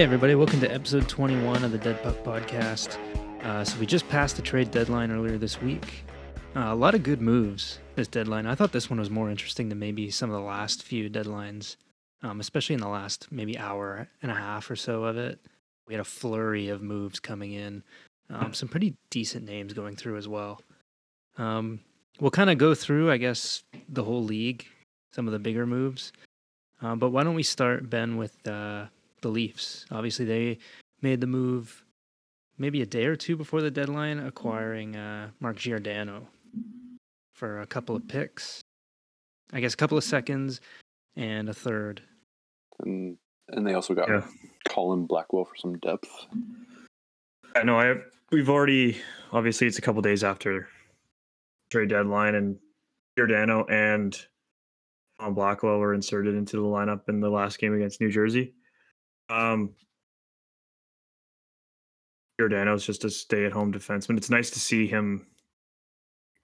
Hey, everybody, welcome to episode 21 of the Dead Puck Podcast. Uh, so, we just passed the trade deadline earlier this week. Uh, a lot of good moves this deadline. I thought this one was more interesting than maybe some of the last few deadlines, um, especially in the last maybe hour and a half or so of it. We had a flurry of moves coming in, um, some pretty decent names going through as well. Um, we'll kind of go through, I guess, the whole league, some of the bigger moves. Uh, but why don't we start, Ben, with uh, the Leafs? Obviously, they made the move maybe a day or two before the deadline, acquiring uh, Mark Giordano for a couple of picks. I guess a couple of seconds and a third. and and they also got Yeah. Colin Blackwell for some depth. I know. I we've already obviously it's a couple days after trade deadline, and Giordano and Tom Blackwell were inserted into the lineup in the last game against New Jersey. Um, Giordano's just a stay-at-home defenseman. It's nice to see him.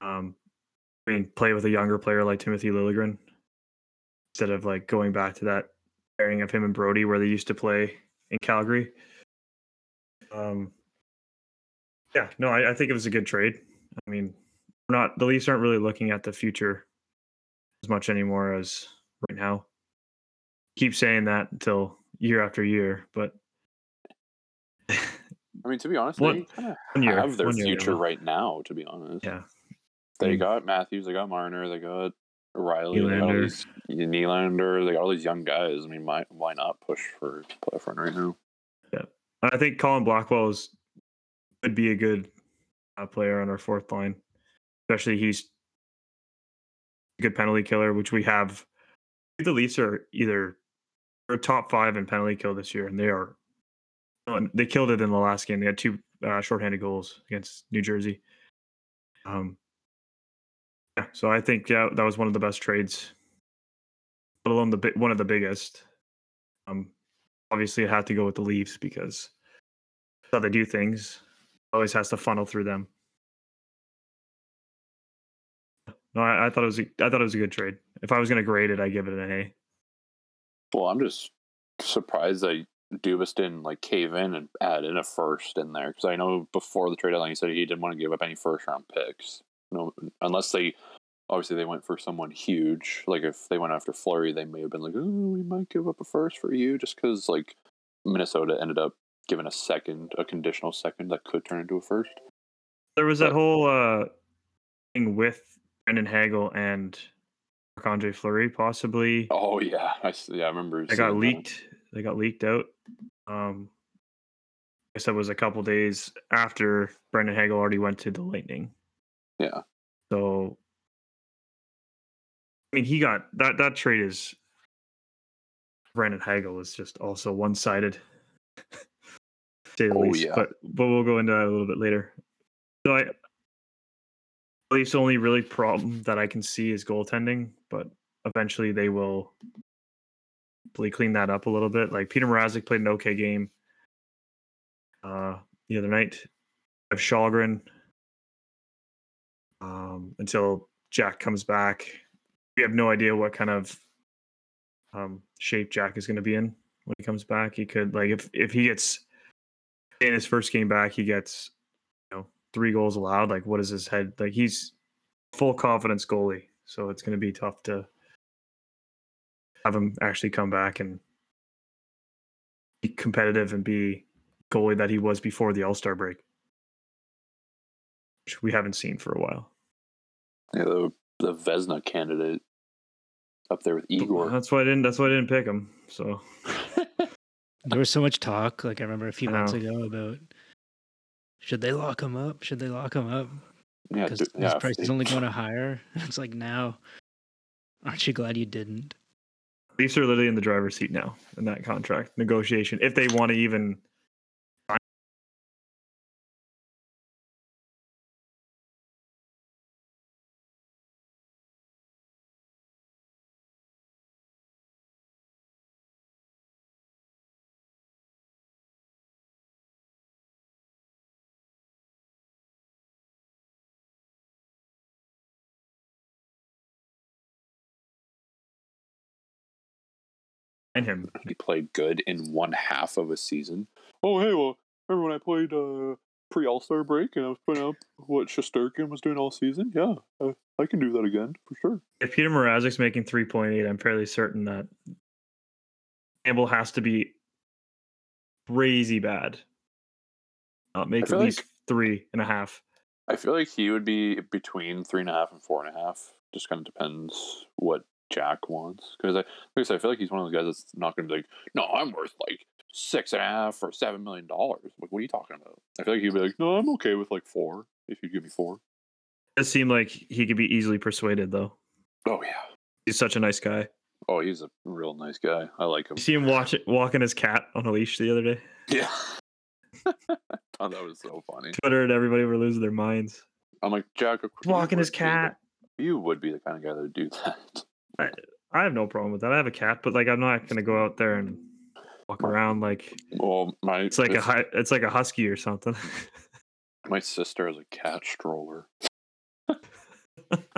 Um, I mean, play with a younger player like Timothy Liljegren instead of like going back to that pairing of him and Brodie where they used to play in Calgary. Um, yeah, no, I, I think it was a good trade. I mean, we're not the Leafs aren't really looking at the future as much anymore as right now. Keep saying that until year after year, but I mean, to be honest, One- they kind of year, have their one year, future right now. To be honest, yeah, they Mm. got Matthews, they got Marner, they got Rielly, they got all these Nylander, they got all these young guys. I mean, why why not push for playoff run right now? Yeah, I think Colin Blackwell is could be a good uh, player on our fourth line, especially he's a good penalty killer, which we have. The Leafs are either top five in penalty kill this year, and they are. oh, They killed it in the last game. They had two uh, shorthanded goals against New Jersey. Um, yeah, so I think yeah, that was one of the best trades, let alone the one of the biggest. Um, obviously, it had to go with the Leafs because how they do things. Always has to funnel through them. No, I, I thought it was a, I thought it was a good trade. If I was going to grade it, I give it an A. Well, I'm just surprised that Dubas didn't like cave in and add in a first in there because I know before the trade deadline he said he didn't want to give up any first round picks. No, unless they obviously they went for someone huge. Like if they went after Fleury, they may have been like, "Oh, we might give up a first for you," just because like Minnesota ended up giving a second, a conditional second that could turn into a first. There was that whole uh, thing with Brandon Hagel and Andre Fleury, possibly. Oh yeah, I yeah I remember. They got that. leaked. They got leaked out. Um, I guess that was a couple days after Brandon Hagel already went to the Lightning. Yeah, So, I mean, he got that. That trade is Brandon Hagel is just also one sided. say the Oh, least. yeah. But but we'll go into that a little bit later. So I, Leafs' only really problem that I can see is goaltending, but eventually they will hopefully clean that up a little bit. Like Petr Mrazek played an okay game uh, the other night. Have Kallgren um, until Jack comes back. We have no idea what kind of um, shape Jack is going to be in when he comes back. He could like if if he gets in his first game back, he gets three goals allowed. Like what is his head like? He's full confidence goalie, so it's going to be tough to have him actually come back and be competitive and be goalie that he was before the All Star break, which we haven't seen for a while. yeah the the Vezina candidate up there with Igor. That's why I didn't. That's why I didn't pick him. So There was so much talk, like I remember a few I months know. ago, about should they lock him up? Should they lock him up? yeah, Because d- his yeah, price is only going to higher. It's like now, aren't you glad you didn't? Leafs are literally in the driver's seat now in that contract negotiation. If they want to even him. he played good in one half of a season. Oh hey, well, remember when I played uh, pre All Star break and I was putting up what Shesterkin was doing all season? Yeah, I, I can do that again for sure. If Petr Mrazek's making 3.8, I'm fairly certain that Campbell has to be crazy bad. Not make at least like- three and a half. I feel like he would be between three and a half and four and a half. Just kind of depends what Jack wants. Because I, like I said, I feel like he's one of those guys that's not going to be like, no, I'm worth like six and a half or seven million dollars. Like, what are you talking about? I feel like he'd be like, no, I'm okay with like four if you give me four. It seemed like he could be easily persuaded, though. Oh yeah. He's such a nice guy. Oh, he's a real nice guy. I like him. You see him watch walking his cat on a leash the other day. Yeah. oh, that was so funny. Twitter and everybody were losing their minds. I'm like Jack. of course you Walking his would be the- cat. You would be the kind of guy that would do that. I have no problem with that. I have a cat, but like I'm not gonna go out there and walk around like Well, my it's like a it's like a husky or something. My sister has a cat stroller.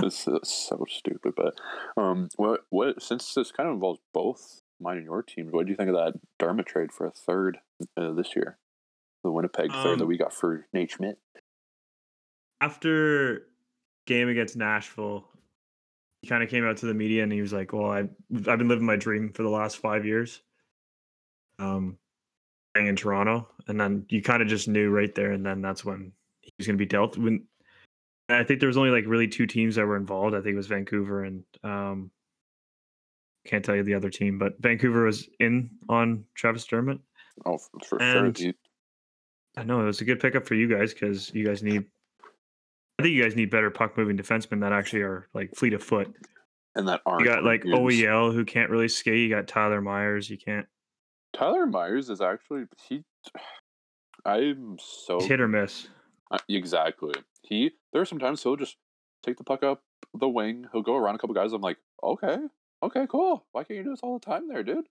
this is so stupid, but um, what what since this kind of involves both mine and your teams, what do you think of that Dermott trade for a third uh, this year? The Winnipeg third that Um, we got for Nate Schmidt. After game against Nashville, he kind of came out to the media and he was like, "Well, I I've been living my dream for the last five years, um, playing in Toronto." And then you kind of just knew right there and then that's when he was going to be dealt. When I think there was only like really two teams that were involved. I think it was Vancouver and um, can't tell you the other team, but Vancouver was in on Travis Dermott. Oh, for, and- sure. He, I know it was a good pickup for you guys because you guys need. I think you guys need better puck moving defensemen that actually are like fleet of foot. and that aren't You got like used. OEL who can't really skate. You got Tyler Myers. You can't Tyler Myers is actually he. I'm so hit or miss. Uh, exactly. He there are sometimes he'll just take the puck up the wing. He'll go around a couple guys. I'm like, okay, okay, cool. Why can't you do this all the time, there, dude?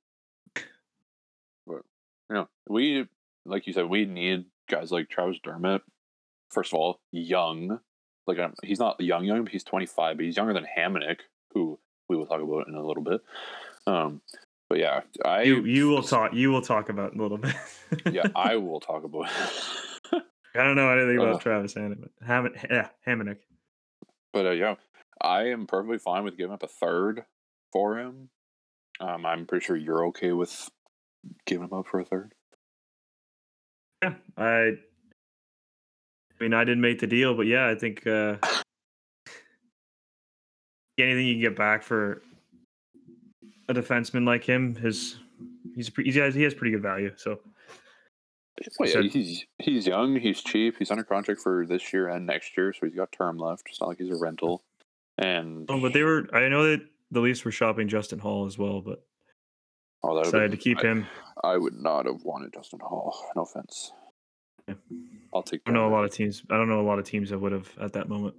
But you know, we like you said, we need guys like Travis Dermott. First of all, young. Like um, he's not young, young, but he's 25. But he's younger than Hamonic, who we will talk about in a little bit. Um, but yeah, I You you will talk. You will talk about a little bit. yeah, I will talk about. I don't know anything about Ugh. Travis Hammond. Hammond yeah, Hammond. But uh, yeah, I am perfectly fine with giving up a third for him. Um, I'm pretty sure you're okay with giving him up for a third. Yeah, I. I mean, I didn't make the deal, but yeah, I think uh, anything you can get back for a defenseman like him is he's pre- he has he has pretty good value. So Well, yeah, he's he's young, he's cheap, he's under contract for this year and next year, so he's got term left. It's not like he's a rental. And Oh, but they were. I know that the Leafs were shopping Justin Holl as well, but oh, that decided to keep I, him. I would not have wanted Justin Holl. No offense. Yeah. I'll take. I don't know a lot of teams. I don't know a lot of teams that would have at that moment.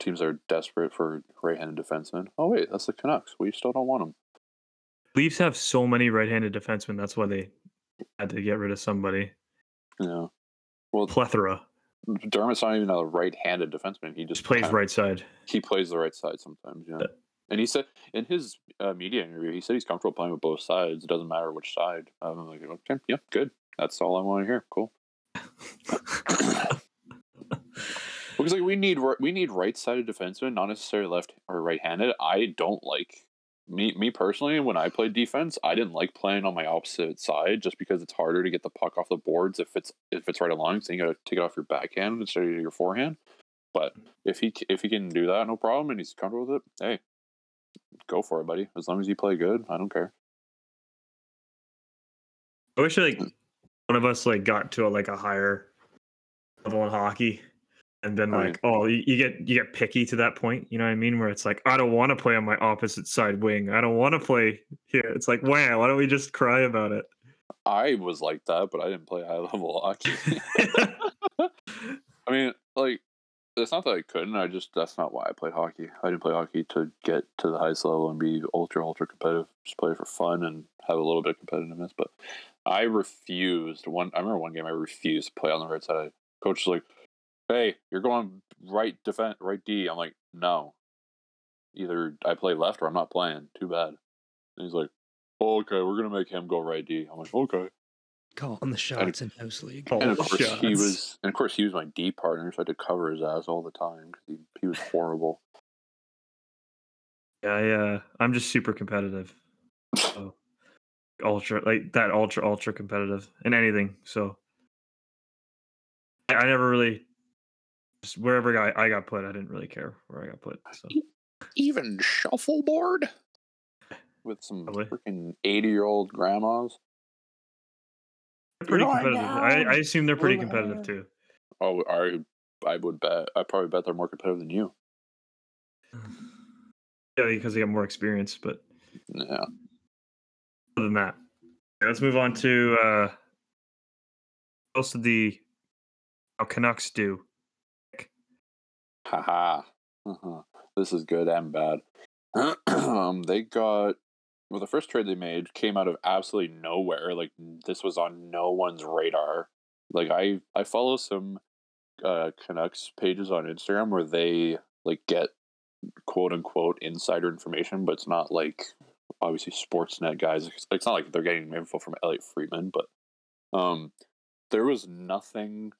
teams are desperate for right-handed defensemen. Oh wait, that's the Canucks. We still don't want them. Leafs have so many right-handed defensemen. That's why they had to get rid of somebody. Yeah. Well, Plethora Dermott's not even a right-handed defenseman. He just plays kinda- right side. He plays the right side sometimes, yeah. And he said in his uh, media interview, he said he's comfortable playing with both sides. It doesn't matter which side. I'm like, okay, yeah, good. That's all I want to hear. Cool. Because like we need we need right-sided defensemen, not necessarily left or right-handed. I don't like me me personally. When I played defense, I didn't like playing on my opposite side just because it's harder to get the puck off the boards if it's if it's right along. So you got to take it off your backhand instead of your forehand. But if he if he can do that, no problem, and he's comfortable with it. Hey, go for it, buddy. As long as you play good, I don't care. I wish like one of us like got to a, like a higher level in hockey, and then like oh you, you get you get picky to that point. You know what I mean? Where it's like I don't want to play on my opposite side wing. I don't want to play here. It's like wow, why don't we just cry about it? I was like that, but I didn't play high level hockey. I mean, like, it's not that I couldn't. I just that's not why I played hockey. I didn't play hockey to get to the highest level and be ultra ultra competitive. Just play for fun and have a little bit of competitiveness. But I refused one. I remember one game I refused to play on the right side. Coach was like, "Hey, you're going right defense, right D." I'm like, "No, either I play left or I'm not playing. Too bad." And he's like, okay, we're gonna make him go right D. I'm like, okay. Calling the shots in house league. And of the course he was, and of course he was my D partner, so I had to cover his ass all the time because he, he was horrible. Yeah, yeah. Uh, I'm just super competitive. So ultra like that ultra ultra competitive in anything. So I, I never really just wherever I, I got put, I didn't really care where I got put. So Even shuffleboard with some Probably. freaking eighty year old grandmas. they're pretty competitive. I. I assume they're pretty competitive too. Oh, I I would bet. I probably bet they're more competitive than you. Yeah, because they got more experience, but Yeah. Than that. Let's move on to uh else did the how Canucks do. Haha. Uh-huh. This is good and bad. um, they got well. The first trade they made came out of absolutely nowhere. Like this was on no one's radar. Like I, I follow some uh, Canucks pages on Instagram where they like get quote unquote insider information, but it's not like obviously Sportsnet guys. It's, not like they're getting info from Elliotte Friedman, but um, there was nothing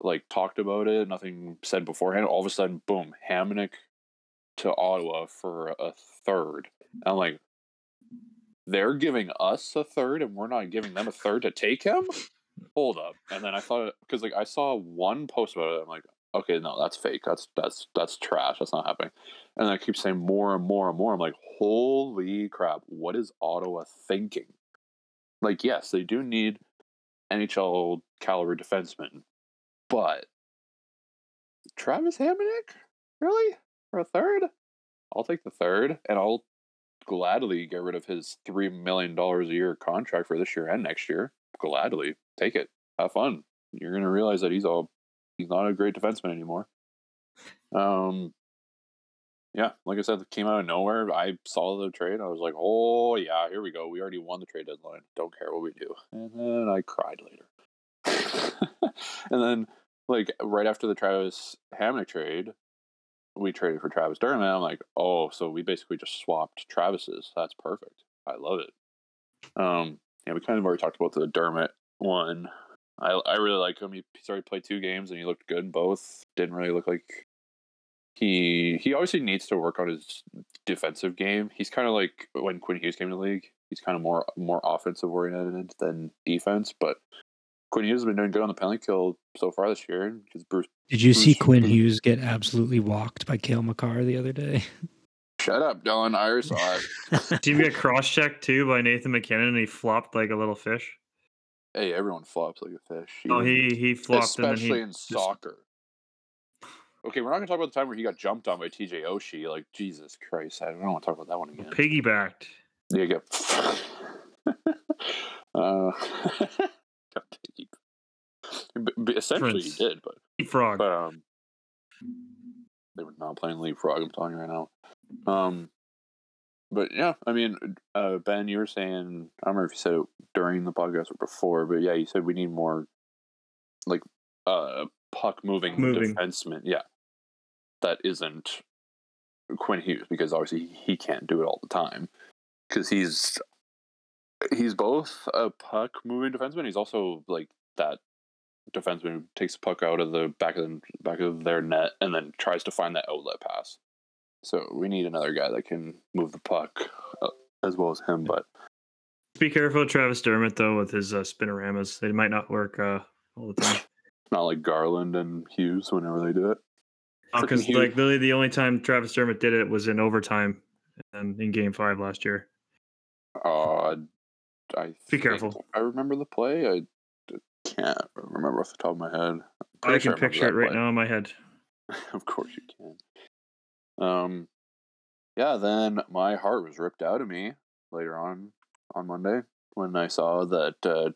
like talked about it, nothing said beforehand. All of a sudden, boom, Hamonic to Ottawa for a third. And I'm like, they're giving us a third, and we're not giving them a third to take him. Hold up. And then I thought because like I saw one post about it. I'm like, okay, no, that's fake. That's that's that's trash. That's not happening. And I keep saying more and more and more. I'm like, holy crap! What is Ottawa thinking? Like, yes, they do need NHL caliber defensemen, but Travis Hamonic, really for a third? I'll take the third, and I'll gladly get rid of his three million dollars a year contract for this year and next year. Gladly take it. Have fun. You're gonna realize that he's all he's not a great defenseman anymore. Um. Yeah, like I said, it came out of nowhere. I saw the trade. I was like, "Oh yeah, here we go. We already won the trade deadline. Don't care what we do." And then I cried later. and then, like right after the Travis Hamonic trade, we traded for Travis Dermott. I'm like, "Oh, so we basically just swapped Travis's. That's perfect. I love it." Um, yeah, we kind of already talked about the Dermott one. I I really like him. He, he's already played two games and he looked good in both. Didn't really look like he he obviously needs to work on his defensive game. He's kind of like when Quinn Hughes came to the league. He's kind of more more offensive oriented than defense, but Quinn Hughes has been doing good on the penalty kill so far this year because Bruce. Did you see Bruce- Quinn Hughes get absolutely walked by Cale Makar the other day? Shut up, Dylan. I saw it. Team got cross checked too by Nathan MacKinnon and he flopped like a little fish. Hey, everyone flops like a fish. Oh, he he flopped and then especially he in just- soccer. Okay, we're not going to talk about the time where he got jumped on by TJ Oshie. Like Jesus Christ, I don't want to talk about that one again. piggybacked. Yeah, you get. uh, got piggy. B- b- Essentially, he did, but Frog. but um, they were not playing leapfrog. I'm telling you right now. Um, but yeah, I mean, uh, Ben, you were saying I don't remember if you said it during the podcast or before, but yeah, you said we need more like uh puck moving Moving. defenseman. Yeah, that isn't Quinn Hughes because obviously he can't do it all the time because he's he's both a puck moving defenseman. He's also like that defenseman who takes the puck out of the back of the back of their net and then tries to find that outlet pass. So we need another guy that can move the puck uh, as well as him. But Be careful of Travis Dermott though with his uh, spinoramas. They might not work uh, all the time. not like Garland and Hughes whenever they do it. Because Freaking like literally the only time Travis Dermott did it was in overtime and in Game Five last year. Uh, I Be careful. I remember the play. I can't remember off the top of my head. I can sure picture it right play. now in my head. of course you can. Um, yeah. Then my heart was ripped out of me later on on Monday when I saw that uh,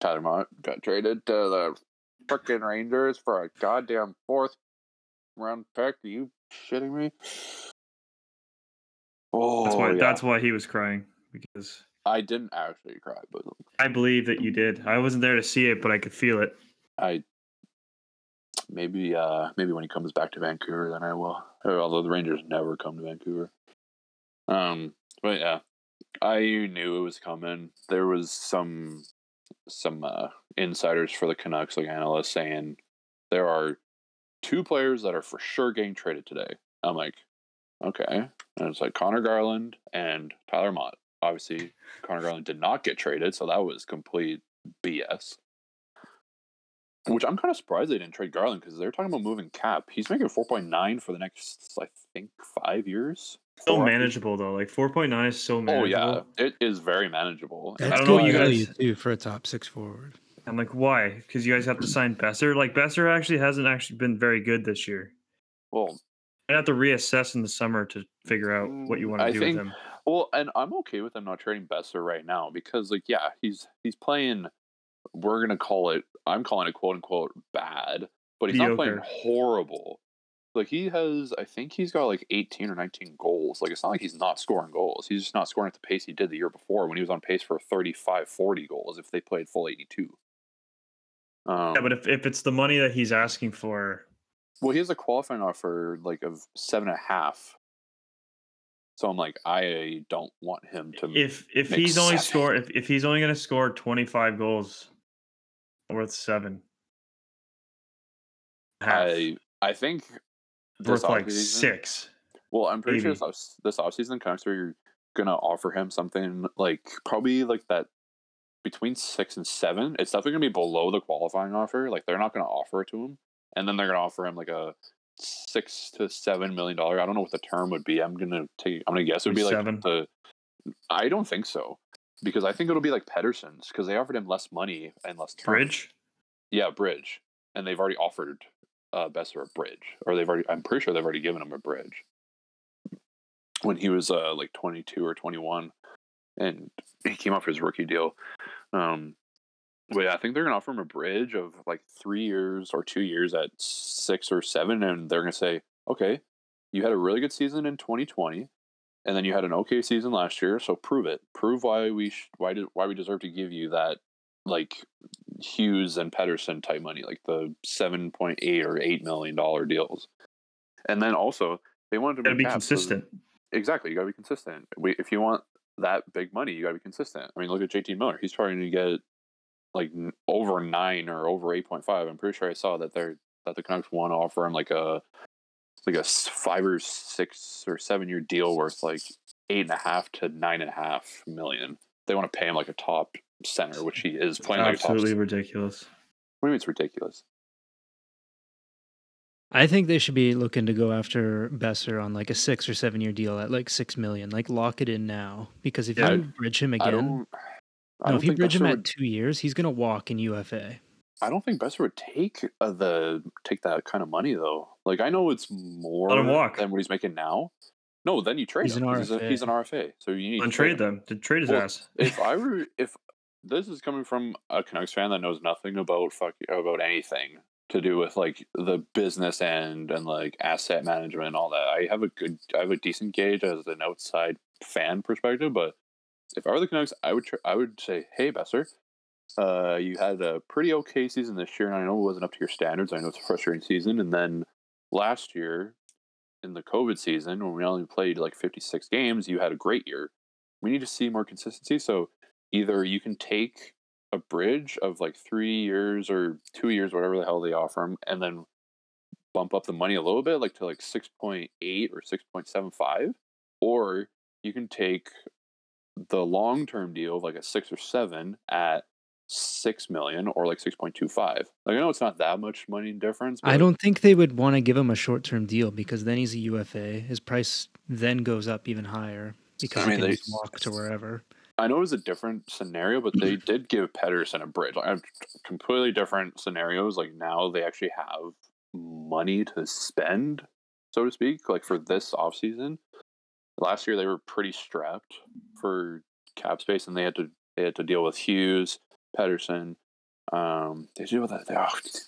Tyler Motte got traded to the frickin' Rangers for a goddamn fourth round pick. Are you shitting me? Oh, That's why. yeah. That's why he was crying because I didn't actually cry, but I believe that you did. I wasn't there to see it, but I could feel it. I maybe uh maybe when he comes back to Vancouver, then I will. Although the Rangers never come to Vancouver. Um, but yeah, I knew it was coming. There was some some uh, insiders for the Canucks, like analysts, saying there are two players that are for sure getting traded today. I'm like, okay, and it's like Conor Garland and Tyler Motte. Obviously, Conor Garland did not get traded, so that was complete BS. Which I'm kind of surprised they didn't trade Garland because they're talking about moving cap. He's making 4.9 for the next, I think, five years. Still Four- manageable though. Like 4.9 is so Oh yeah, it is very manageable. And I don't good know what you guys- too for a top six forward. I'm like, why? Because you guys have to sign Boeser. Like Boeser actually hasn't actually been very good this year. Well, I have to reassess in the summer to figure out mm, what you want to I do think- with him. Well, and I'm okay with them not trading Boeser right now because, like, yeah, he's he's playing. We're gonna call it. I'm calling it quote unquote bad, but he's not playing horrible. Like he has, I think he's got like 18 or 19 goals. Like it's not like he's not scoring goals. He's just not scoring at the pace he did the year before when he was on pace for 35, 40 goals if they played full 82. Um, Yeah, but if, if it's the money that he's asking for, Well, he has a qualifying offer like of seven and a half. So I'm like, I don't want him to. if if he's only sense. score if, if he's only going to score 25 goals, worth seven. Half, I I think worth like offseason- six. Well, I'm pretty sure this, this offseason are gonna offer him something like probably like that between six and seven. It's definitely gonna be below the qualifying offer. Like they're not gonna offer it to him, and then they're gonna offer him like a six to seven million dollar. I don't know what the term would be. I'm gonna take. I'm gonna guess it would be like Seven. the. I don't think so, because I think it'll be like Pettersson's because they offered him less money and less term. Bridge. Yeah, bridge, and they've already offered uh, Boeser a bridge, or they've already. I'm pretty sure they've already given him a bridge when he was uh, like 22 or 21, and he came off his rookie deal. Um, but yeah, I think they're gonna offer him a bridge of like three years or two years at six or seven, and they're gonna say, okay, you had a really good season in 2020. And then you had an okay season last year, so prove it. Prove why we sh- why did why we deserve to give you that like Hughes and Pettersson type money, like the seven point eight or eight million dollar deals. And then also they wanted to be cap, so- consistent. exactly, you got to be consistent. We, if you want that big money, you got to be consistent. I mean, look at JT Miller; he's trying to get like over nine or over eight point five. I'm pretty sure I saw that they're that the Canucks want to offer him like a like a five or six or seven year deal worth like eight and a half to nine and a half million. They want to pay him like a top center, which he is playing like a top. Absolutely ridiculous. What do you mean it's ridiculous? I think they should be looking to go after Boeser on like a six or seven year deal at like six million. Like lock it in now because if Yeah, you bridge him I again, don't. I no, don't if you think bridge him Boeser at two years, he's gonna walk in UFA. I don't think Boeser would take uh, the take that kind of money though. Like I know it's more Let him walk. than what he's making now. No, then you trade He's him. an 'cause He's, a, he's an RFA, so you need to trade them to trade his Well, ass. if I were if this is coming from a Canucks fan that knows nothing about fuck about anything to do with like the business end and like asset management and all that. I have a good I have a decent gauge as an outside fan perspective, but if I were the Canucks, I would tr- I would say, "Hey Boeser, uh, you had a pretty okay season this year, and I know it wasn't up to your standards. I know it's a frustrating season, and then last year in the COVID season when we only played like 56 games, you had a great year. We need to see more consistency. So either you can take a bridge of like three years or two years, whatever the hell they offer them, and then bump up the money a little bit, like to like 6.8 or 6.75, or you can take the long term deal of like a six or seven at six million or like 6.25. Like I know it's not that much money difference. I don't think they would want to give him a short term deal because then he's a UFA. His price then goes up even higher because I mean, he can they- walk to wherever. I know it was a different scenario, but they did give Pettersson a bridge. Like, completely different scenarios. Like now they actually have money to spend, so to speak. Like for this offseason. Last year they were pretty strapped for cap space, and they had to they had to deal with Hughes, Pettersson. Um, they with that. They, oh,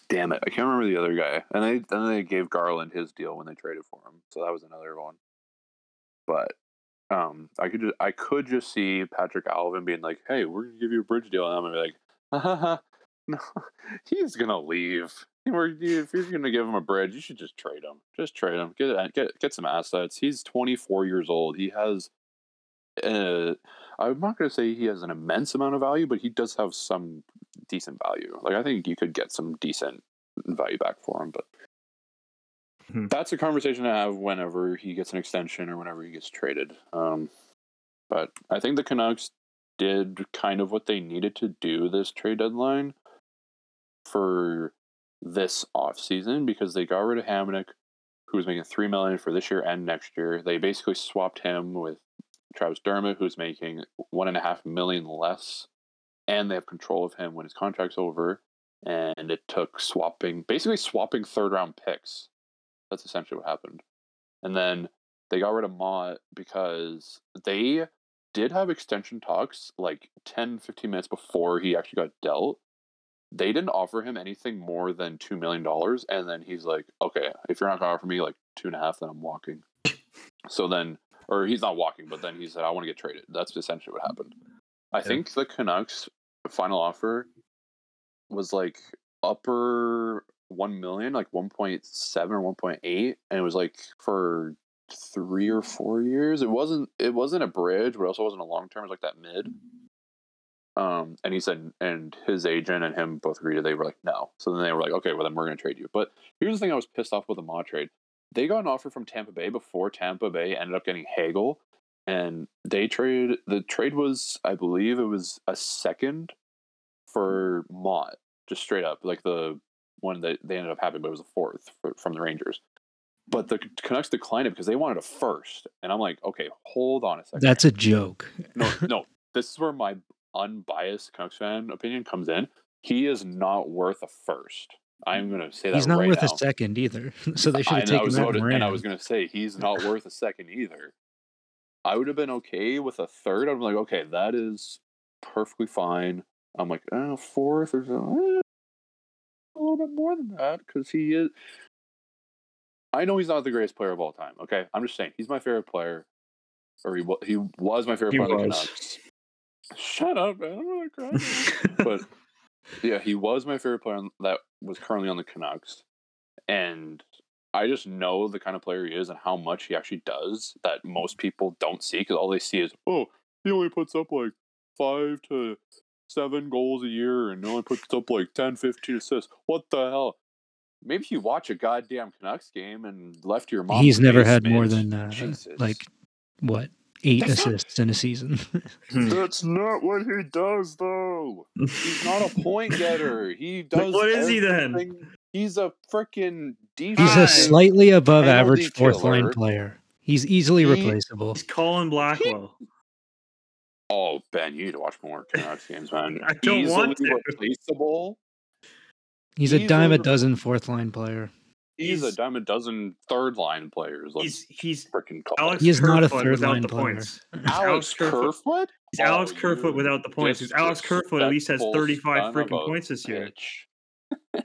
damn it! I can't remember the other guy. And they then they gave Garland his deal when they traded for him, so that was another one. But um, I could just, I could just see Patrik Allvin being like, "Hey, we're gonna give you a bridge deal," and I'm gonna be like, "Ha ha ha, no, he's gonna leave. If you're gonna give him a bridge, you should just trade him. Just trade him. Get get get some assets. He's 24 years old. He has uh, I'm not going to say he has an immense amount of value, but he does have some decent value. Like I think you could get some decent value back for him, but Hmm. that's a conversation to have whenever he gets an extension or whenever he gets traded. Um, but I think the Canucks did kind of what they needed to do this trade deadline for this offseason because they got rid of Hamonic, who was making three million for this year and next year. They basically swapped him with Travis Dermott, who's making one and a half million less, and they have control of him when his contract's over. And it took swapping, basically swapping third round picks. That's essentially what happened. And then they got rid of Motte because they did have extension talks like 10, 15 minutes before he actually got dealt. They didn't offer him anything more than $2 million. And then he's like, okay, if you're not going to offer me like two and a half, then I'm walking. So then, or he's not walking, but then he said, I want to get traded. That's essentially what happened. I think the Canucks' final offer was like upper 1 million, like 1.7 or 1.8. And it was like for three or four years. It wasn't, it wasn't a bridge, but also wasn't a long term. It was like that mid. Um, and he said, and his agent and him both agreed. They were like, no. So then they were like, okay, well then we're going to trade you. But here's the thing: I was pissed off with the Ma trade. They got an offer from Tampa Bay before Tampa Bay ended up getting Hagel, and they traded. The trade was, I believe, it was a second for mm-hmm. Motte, just straight up, like the one that they ended up having, but it was a fourth for, from the Rangers. But the Canucks declined it because they wanted a first, and I'm like, okay, hold on a second. That's a joke. no, no. This is where my unbiased Canucks fan opinion comes in. He is not worth a first. I'm going to say that He's not right worth now. a second either. So they should have taken that to- and I was going to say he's not worth a second either. I would have been okay with a third. I'm like, okay, that is perfectly fine. I'm like, uh, fourth or so, eh, a little bit more than that because he is. I know he's not the greatest player of all time. Okay, I'm just saying he's my favorite player, or he he was my favorite He player. was. Shut up, man! I'm gonna cry. but yeah, he was my favorite player on- that was currently on the Canucks, and I just know the kind of player he is and how much he actually does that most people don't see because all they see is oh he only puts up like five to seven goals a year and only puts up like 10 15 assists. What the hell? Maybe you watch a goddamn canucks game and left your mom He's never had more than uh, like what eight That's not- assists in a season. Hmm. that's not what he does though he's not a point getter he does what is he then? he's a freaking He's a slightly above penalty average fourth line player. He's easily He- replaceable. He's Colin Blackwell. Oh, Ben, you need to watch more Canucks games, man. I don't want Easily to. replaceable. He's a dime a dozen fourth line player. He's, a He's- dime a dozen third line players. Let's He's he's freaking Alex it. He is not a third without line the player. points. Alex Alex Kerfoot. Kerfoot. He's Alex Oh, Kerfoot without the points. Because Alex Kerfoot at least has 35 freaking points this year. bitch.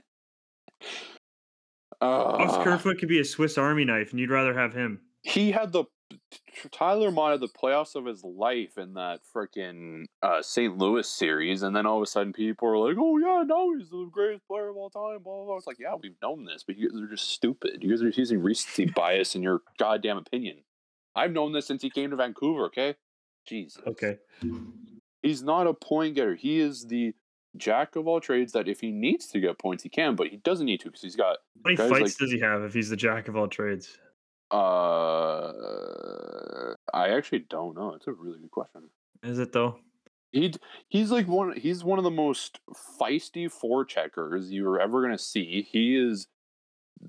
Alex Uh, Kerfoot could be a Swiss Army knife, and you'd rather have him. he had the Tyler Motte had the playoffs of his life in that freaking uh, St. Louis series, and then all of a sudden people are like, "Oh yeah, now he's the greatest player of all time." Blah blah. blah. It's like, yeah, we've known this, but you guys are just stupid. You guys are using recency bias in your goddamn opinion. I've known this since he came to Vancouver. Okay, Jesus. Okay. he's not a point getter. He is the jack of all trades. That if he needs to get points, he can, but he doesn't need to because he's got How many fights like- does he have if he's the jack of all trades? Uh, I actually don't know. It's a really good question. Is it though? He he's like one. He's one of the most feisty forecheckers you're ever gonna see. He is.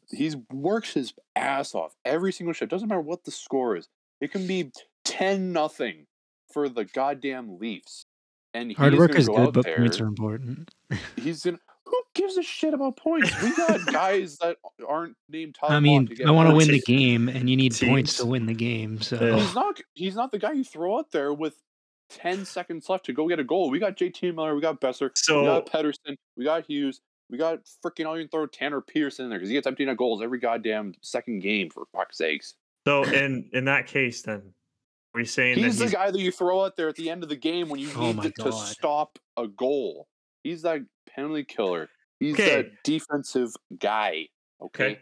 He's works his ass off every single shift. Doesn't matter what the score is. It can be ten nothing for the goddamn Leafs. And Hard work is good, but there, points are important. He's gonna. Who gives a shit about points? We got guys that aren't named Tyler. I mean, to I want to win the game, and you need points to win the game. So Yeah. He's not. He's not the guy you throw out there with ten seconds left to go get a goal. We got JT Miller. We got Boeser. we got Pettersson. We got Hughes. We got freaking. I'll even throw Tanner Pearson in there because he gets empty net goals every goddamn second game. For fuck's sakes, so in in that case, then are we saying he's that the he's, guy that you throw out there at the end of the game when you Oh need my to, to stop a goal. He's that penalty killer. He's Okay. that defensive guy. Okay.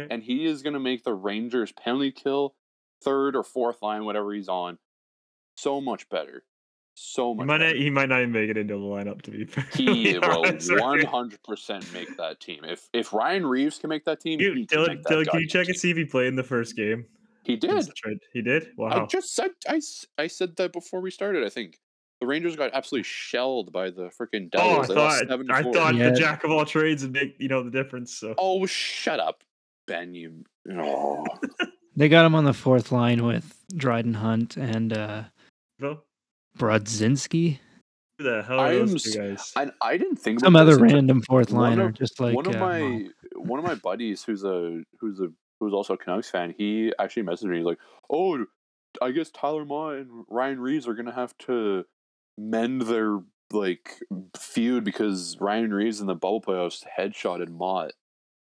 okay? and he is going to make the Rangers penalty kill third or fourth line, whatever he's on, so much better, so He much. might not, he might not even make it into the lineup to be fair. He will honest, one hundred percent make that team. If if Ryan Reaves can make that team, You, he can Dylan, that Dylan, can you check and see if he played in the first game? He did. He did. Wow. I just said I, I said that before we started. I think the Rangers got absolutely shelled by the freaking oh, I Devils. They lost thought seven I thought Yeah. the jack of all trades would make you know the difference. So Oh, shut up, Ben. You. Oh. They got him on the fourth line with Dryden Hunt and uh, Phil, Brodzinski. who the hell I are am those two guys? I, I didn't think Some about other random fourth liner, of- just like one of uh, my one of my buddies who's a who's a who's also a Canucks fan. He actually messaged me. He's like, "Oh, I guess Tyler Motte and Ryan Reaves are gonna have to mend their like feud because Ryan Reaves in the bubble playoffs headshotted Motte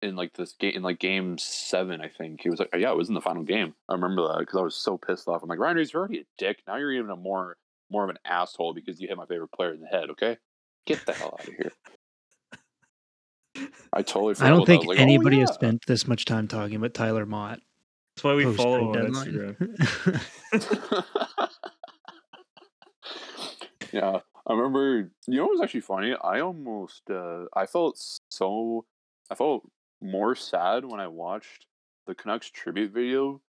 in like this game in like game seven. I think he was like, yeah, it was in the final game. I remember that because I was so pissed off. I'm like, Ryan Reaves, you're already a dick. Now you're even a more more of an asshole because you hit my favorite player in the head. Okay, get the hell out of here. I totally. Forgot I don't think was like, oh, anybody has spent this much time talking about Tyler Motte. That's why we follow on. Instagram. yeah, I remember. You know what was actually funny? I almost, uh, I felt so, I felt more sad when I watched the Canucks tribute video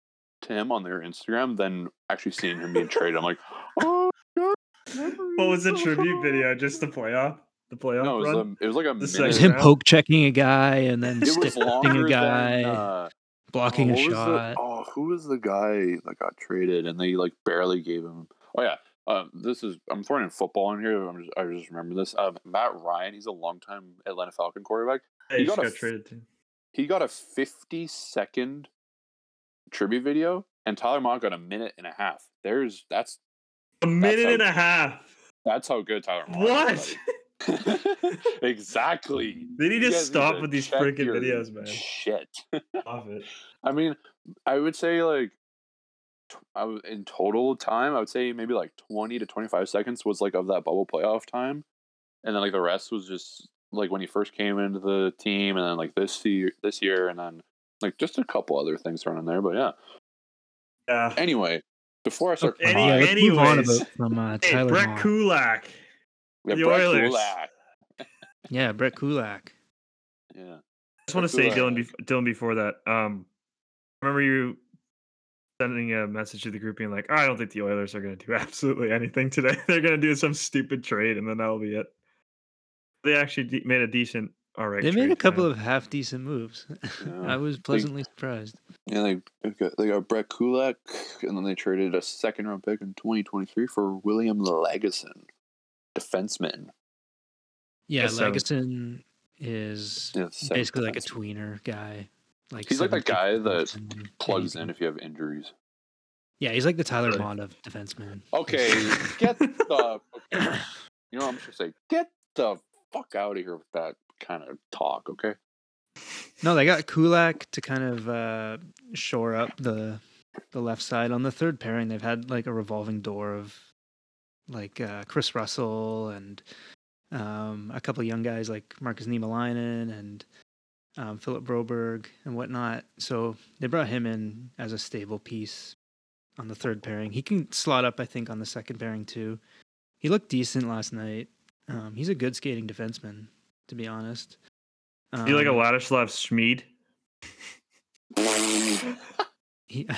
to him on their Instagram than actually seeing him being traded. I'm like, oh. God, what was the tribute oh." video? Just the playoff, the playoff No, it was, run. a, it was like a minute. It was him poke checking a guy and then It stiff was a guy, than. Uh, blocking oh, a what was the- shot. oh, who was the guy that got traded and they like barely gave him? Oh yeah, um, this is I'm throwing in football in here. I'm just, I just remember this. Um, Matt Ryan, he's a longtime Atlanta Falcon quarterback. Hey, he just got a traded. He got a 50 second tribute video, and Tyler Motte got a minute and a half. There's that's A minute how- and a half. that's how good Tyler Motte. What? Exactly. They need to stop to with these freaking videos, man. Shit. Off it. I mean, I would say like I w- in total time, I would say maybe like twenty to twenty five seconds was like of that bubble playoff time, and then like the rest was just like when he first came into the team, and then like this year, this year, and then like just a couple other things thrown in there. But yeah. Yeah. Anyway, before I start Any- crying, yeah, let's move on anyways. about from uh, Hey, Tyler Brett Motte. Kulak. we have the Brett Oilers. Kulak. Yeah, Brett Kulak. Yeah. I just want to say, Dylan, bef- Dylan, before that, um, remember you sending a message to the group being like, oh, I don't think the Oilers are going to do absolutely anything today. They're going to do some stupid trade, and then that'll be it. They actually de- made a decent, all right. They made a couple man. of half decent moves. Yeah. I was pleasantly surprised. Yeah, they they got, they got Brett Kulak, and then they traded a second round pick in 2023 for William Lagesson, defenseman. Yeah, Yes, so- Lagesson is Yeah, second basically like a tweener guy. Like He's like that guy that plugs in if you have injuries. Yeah, he's like the Tyler Really? Motte of defensemen. Okay, get the. okay. You know, what I'm just gonna say, get the fuck out of here with that kind of talk. Okay. No, they got Kulak to kind of uh, shore up the the left side. On the third pairing, they've had like a revolving door of like uh, Kris Russell and um, a couple of young guys like Marcus Niemelainen and um, Philip Broberg and whatnot. So they brought him in as a stable piece on the third pairing. He can slot up, I think, on the second pairing too. He looked decent last night. Um, he's a good skating defenseman, to be honest. Do you like a Um, Ladislav Smid? He,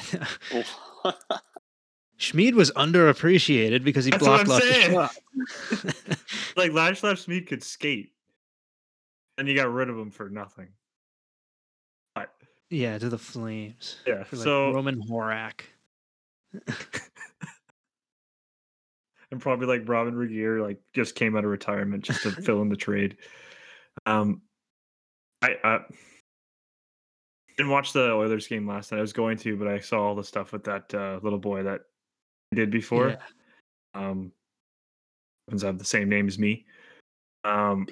Smid was underappreciated because he That's blocked I'm lots of shots. like Ladislav Smid could skate, and you got rid of him for nothing. But yeah, to the Flames. yeah, For like so Roman Horak. and probably like Robin Regehr, like just came out of retirement just to fill in the trade. Um, I, I didn't watch the Oilers game last night. I was going to, but I saw all the stuff with that uh, little boy that he did before. Yeah. Um, happens to have the same name as me. Um,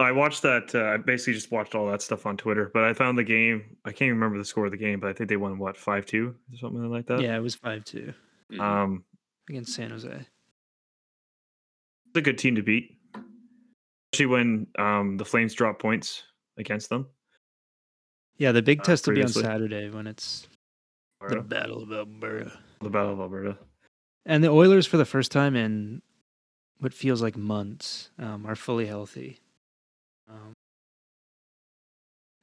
I watched that. Uh, I basically just watched all that stuff on Twitter, but I found the game. I can't even remember the score of the game, but I think they won what five two or something like that. Yeah, it was 5 2 Mhm. Um, against San Jose. it's a good team to beat, especially when um the Flames drop points against them. Yeah, the big Uh, test will be on. Saturday when it's The Battle of Alberta. The Battle of Alberta. And the Oilers, for the first time in what feels like months, um, are fully healthy.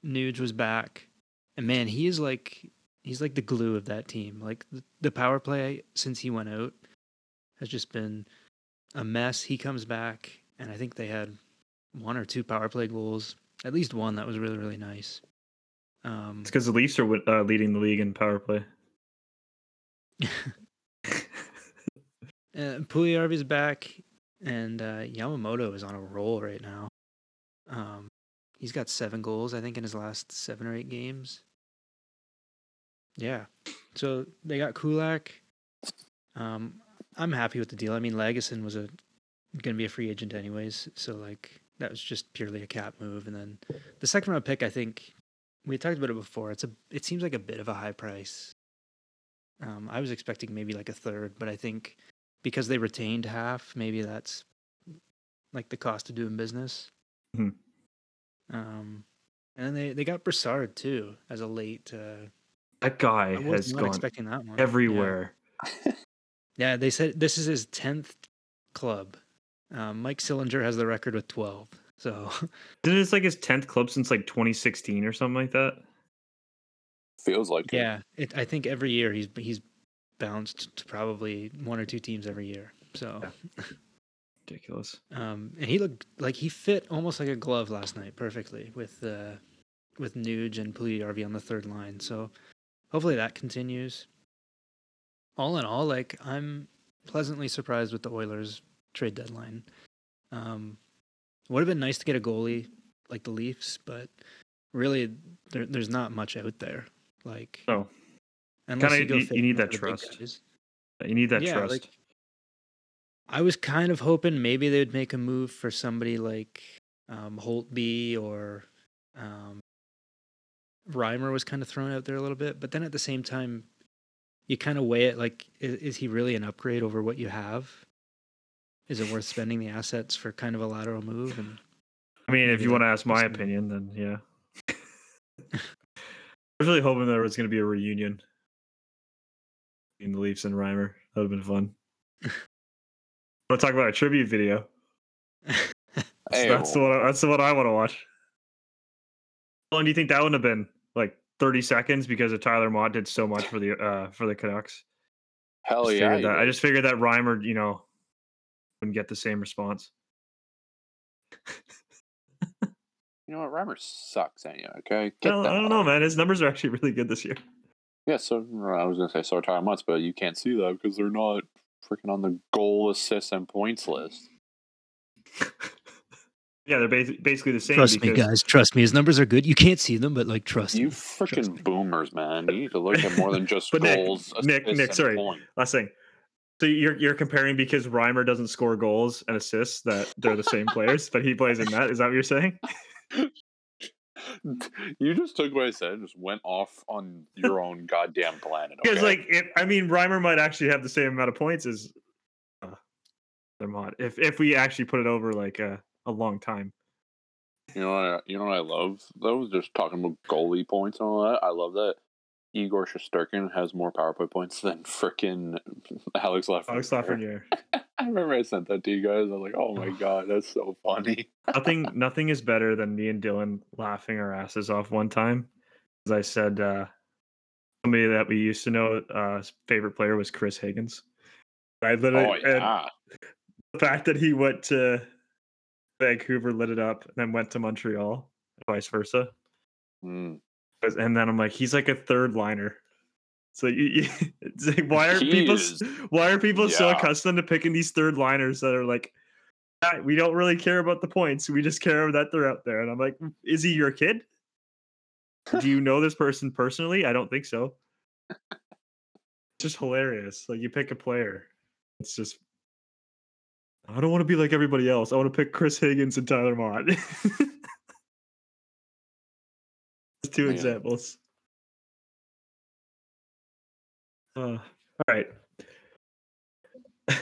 Nuge was back, and man, he is like he's like the glue of that team. Like the, the power play since he went out has just been a mess. He comes back, and I think they had one or two power play goals, at least one that was really really nice. Um, It's because the Leafs are uh, leading the league in power play. Uh, Puljujarvi's back, and uh, Yamamoto is on a roll right now. Um, he's got seven goals, I think, in his last seven or eight games. Yeah, so they got Kulak. Um, I'm happy with the deal. I mean, Lagesson was a going to be a free agent anyways, so like that was just purely a cap move. And then the second round pick, I think we talked about it before. It's a it seems like a bit of a high price. Um, I was expecting maybe like a third, but I think because they retained half, maybe that's like the cost of doing business. Mhm. Um, and they they got Brassard too as a late. Uh, That guy I has gone expecting that one. Everywhere. Yeah, they said this is his tenth club. Um, Mike Sillinger has the record with twelve. So Didn't it's like his tenth club since like 2016 or something like that? Feels like it. yeah, it, I think every year he's he's bounced to probably one or two teams every year. So. Ridiculous. Um, and he looked like he fit almost like a glove last night, perfectly with uh, with Nuge and Puljujarvi on the third line. So hopefully that continues. All in all, like I'm pleasantly surprised with the Oilers trade deadline. Um, would have been nice to get a goalie like the Leafs, but really there, there's not much out there. Like Oh, unless Kinda you, you- you need that trust. you need that Yeah, trust. like- I was kind of hoping maybe they would make a move for somebody like um, Holtby or um, Reimer was kind of thrown out there a little bit, but then at the same time, you kind of weigh it like, is, is he really an upgrade over what you have? Is it worth spending the assets for kind of a lateral move? And I mean, if you want to ask my opinion, then yeah. I was really hoping there was going to be a reunion between the Leafs and Reimer. That would have been fun. want to talk about a tribute video? That's, Hey, that's the one. I- That's the one I want to watch. How long do you think that would have been? Like thirty seconds because of Tyler Motte did so much for the uh for the Canucks. hell Just yeah. that, I just figured that Reimer, you know, wouldn't get the same response. You know what? Reimer sucks, anyway. Okay. I don't, I don't know, man. His numbers are actually really good this year. Yeah. So I was gonna say so are Tyler Mutts, but you can't see that because they're not freaking on the goal, assists, and points list. Yeah, they're basi- basically the same. trust me, guys. Trust me. His numbers are good. You can't see them, but like, trust You me. Trust me. freaking boomers, man! You need to look at more than just But Nick- goals. Nick- assists, Nick, and sorry. points. Last thing. So you're you're comparing because Reimer doesn't score goals and assists that they're the same players, but he plays in that. Is that what you're saying? You just took what I said and just went off on your own goddamn planet. Because okay? like, if, I mean, Reimer might actually have the same amount of points as uh, Dermott if if we actually put it over like a, a long time. You know what? I, you know what I love though. Just talking about goalie points and all that. I love that Igor Shesterkin has more power play points than frickin' Alex Lafreniere. Alex Lafreniere. I remember I sent that to you guys. I was like, "Oh my god, that's so funny." nothing nothing is better than me and Dylan laughing our asses off one time. As I said, uh, somebody that we used to know, uh, favorite player was Chris Higgins. I literally, Oh and yeah, the fact that he went to Vancouver, lit it up, and then went to Montreal, vice versa. Mm. And then I'm like, he's like a third liner. So you, you it's like, why are people why are people so accustomed to picking these third liners that are like, "Ah, we don't really care about the points, we just care that they're out there. And I'm like, is he your kid? Do you know this person personally? I don't think so. It's just hilarious. Like you pick a player, it's just. I don't want to be like everybody else. I want to pick Chris Higgins and Tyler Motte. Two Man. examples. Uh, all right.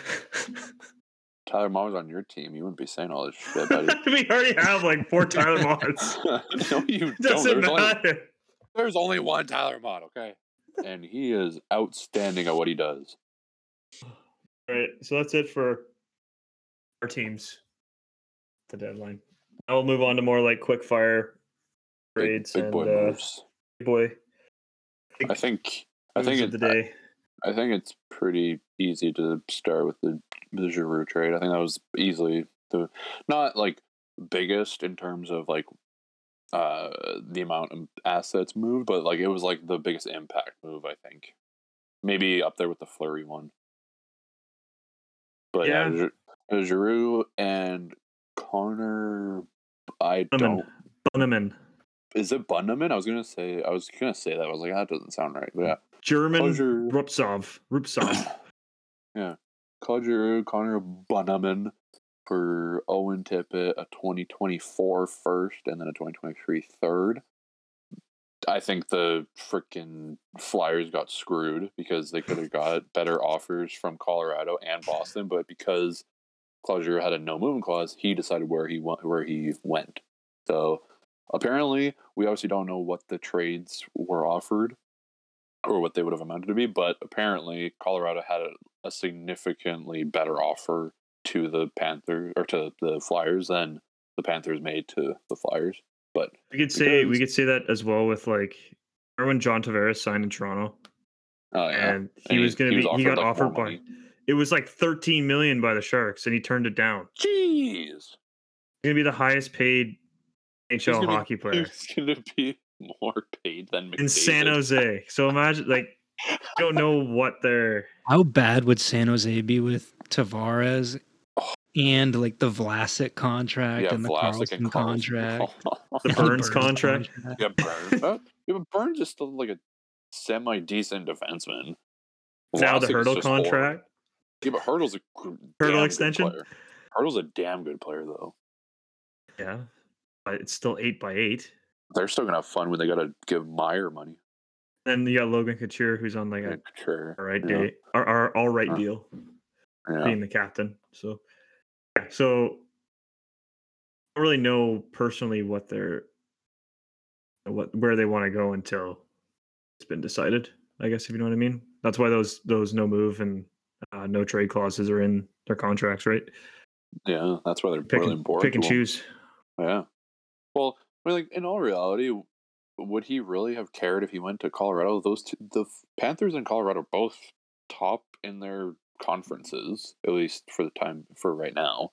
Tyler was on your team. You wouldn't be saying all this shit, buddy. we already have like four Tyler Mottes. no, you don't. Doesn't There's only, matter. there's only one Tyler Motte. Okay. and he is outstanding at what he does. All right, so that's it for our teams. The deadline. I'll move on to more like quick fire Big, trades big and boy uh, moves. big boy. I think I think of it, the day. I think it's pretty easy to start with the the Giroux trade. I think that was easily the not like biggest in terms of like uh the amount of assets moved, but like it was like the biggest impact move. I think maybe up there with the Fleury one. But yeah, Yeah. Giroux and Connor. I don't. Bunnaman. Is it Bunnaman? I was gonna say. I was gonna say that. I was like, that doesn't sound right. But yeah, German Closure. Rubtsov. Rubtsov. yeah. Giroux, Connor Bunnaman for Owen Tippett, a 2024 first and then a 2023 third. I think the freaking Flyers got screwed because they could have got better offers from Colorado and Boston, but because Giroux had a no movement clause, he decided where he went. Where he went. So apparently, we obviously don't know what the trades were offered or what they would have amounted to be, but apparently Colorado had a, a significantly better offer to the Panthers or to the Flyers than the Panthers made to the Flyers. But we could say we could say that as well with like when John Tavares signed in Toronto oh yeah, and he And was going to be he got like, offered by money. it was like 13 million by the Sharks and he turned it down. Jeez, He's going to be the highest paid NHL gonna be- hockey player He's gonna be more paid than in San Jose. So imagine like I don't know what they're How bad would San Jose be with Tavares Oh. and like the Vlasic contract Yeah, and the Vlasic Karlsson and Karlsson. contract? the and Burns contract. yeah, Burns. uh, yeah, but Burns is still like a semi decent defenseman. now the Hertl just horrible. contract. Yeah, but Hertl's a Hertl damn good extension? player. Hertl's a damn good player though. Yeah. But it's still eight by eight. They're still gonna have fun when they gotta give Meier money. Then you got Logan Couture who's on like a sure. all right yeah. day our, our all right Yeah. deal. Yeah. being the captain. So, yeah, so I don't really know personally what they're what where they want to go until it's been decided. I guess if you know what I mean. That's why those those no move and uh, no trade clauses are in their contracts, right? Yeah, that's why they're Pick really and, important. pick and choose. Yeah. Well, I mean, like in all reality, would he really have cared if he went to Colorado? Those two, the Panthers and Colorado are both top in their conferences, at least for the time for right now.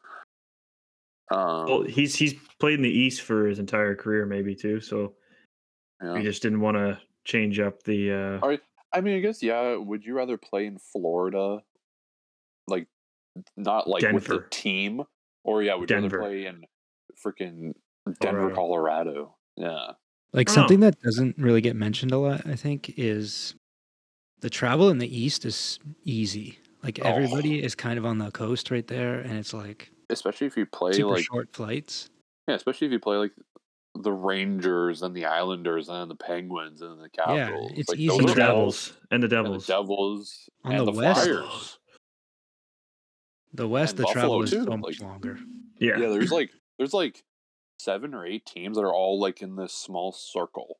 Um, Well, he's he's played in the East for his entire career, maybe too. So yeah. he just didn't want to change up the. Uh, I mean, I guess yeah. Would you rather play in Florida, like not like with the Denver. team, or yeah, would you rather play in freaking Denver, Colorado. Colorado? Yeah, Like I don't know. something that doesn't really get mentioned a lot, I think, is the travel in the East is easy. Like Oh. everybody is kind of on the coast right there, and it's like especially if you play super like short flights. yeah, especially if you play like the Rangers and the Islanders and the Penguins and the Capitals. Yeah, it's like, easy and the are travel. all- Devils and the and the Devils. Devils On and the the, West- Flyers. The West, And the Buffalo, travel is too, so much like- longer. Yeah. Yeah, there's like there's like seven or eight teams that are all like in this small circle.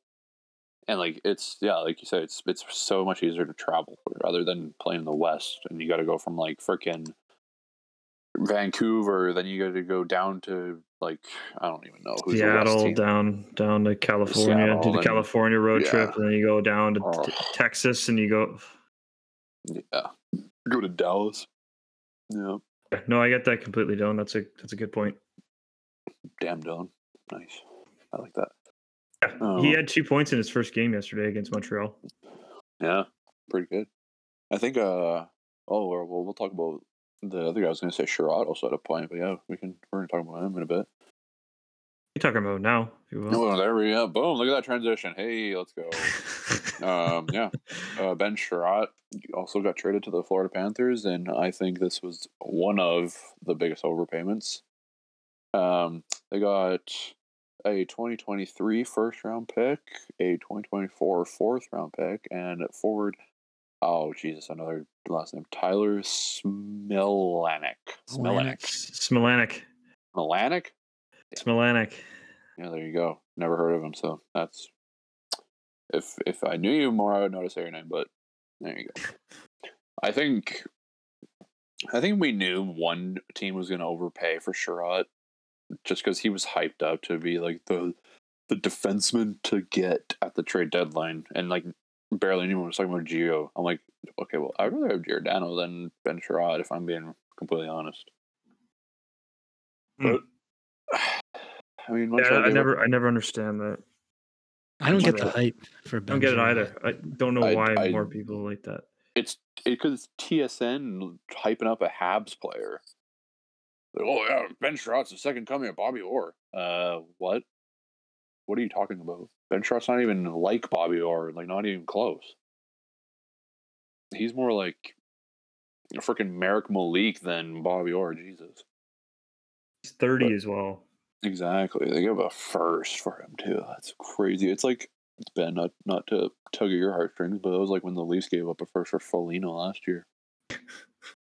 And like it's yeah, like you said, it's it's so much easier to travel rather than playing in the West. And you got to go from like freaking Vancouver, then you got to go down to like I don't even know who's Seattle down down to California, do the California road trip, and then you go down to t- Oh. Texas, and you go. Yeah, go to Dallas. Yeah, No, I get that completely, Dylan. That's a that's a good point. Damn Dylan, nice. I like that. Yeah, Oh. he had two points in his first game yesterday against Montreal. Yeah, pretty good. I think. Uh oh, well, we'll talk about the other guy. I was going to say Chiarot also had a point, but yeah, we can we're going to talk about him in a bit. You're talking about now, if you will. Oh, there we go. Boom! Look at that transition. Hey, let's go. um, yeah, uh, Ben Chiarot also got traded to the Florida Panthers, and I think this was one of the biggest overpayments. Um, they got a 2023 first round pick, a 2024 fourth round pick, and forward. Oh Jesus! Another last name, Tyler Smilanic. Smilanic. Smolanek. Smilanic. Yeah. Yeah, there you go. Never heard of him, so that's If if I knew you more, I would notice your name. But there you go. I think I think we knew one team was going to overpay for Chiarot just because he was hyped up to be like the the defenseman to get at the trade deadline, and like barely anyone was talking about Gio. I'm like, okay, well, I'd rather have Giordano than Ben Chiarot if I'm being completely honest. Hmm. But I mean, Yeah, Montreal I never I never understand that. I don't get the hype for Ben I don't get it either. I don't know I- why I- more people like that. It's because it's TSN hyping up a Habs player. Like, oh yeah, Ben Chiarot's the second coming of Bobby Orr. Uh, what? What are you talking about? Ben Chiarot's not even like Bobby Orr, like not even close. He's more like a freaking Marek Malik than Bobby Orr. Jesus. He's 30 But- as well. Exactly. They give a first for him too. That's crazy. It's like it's been not not to tug at your heartstrings, but it was like when the Leafs gave up a first for Foligno last year.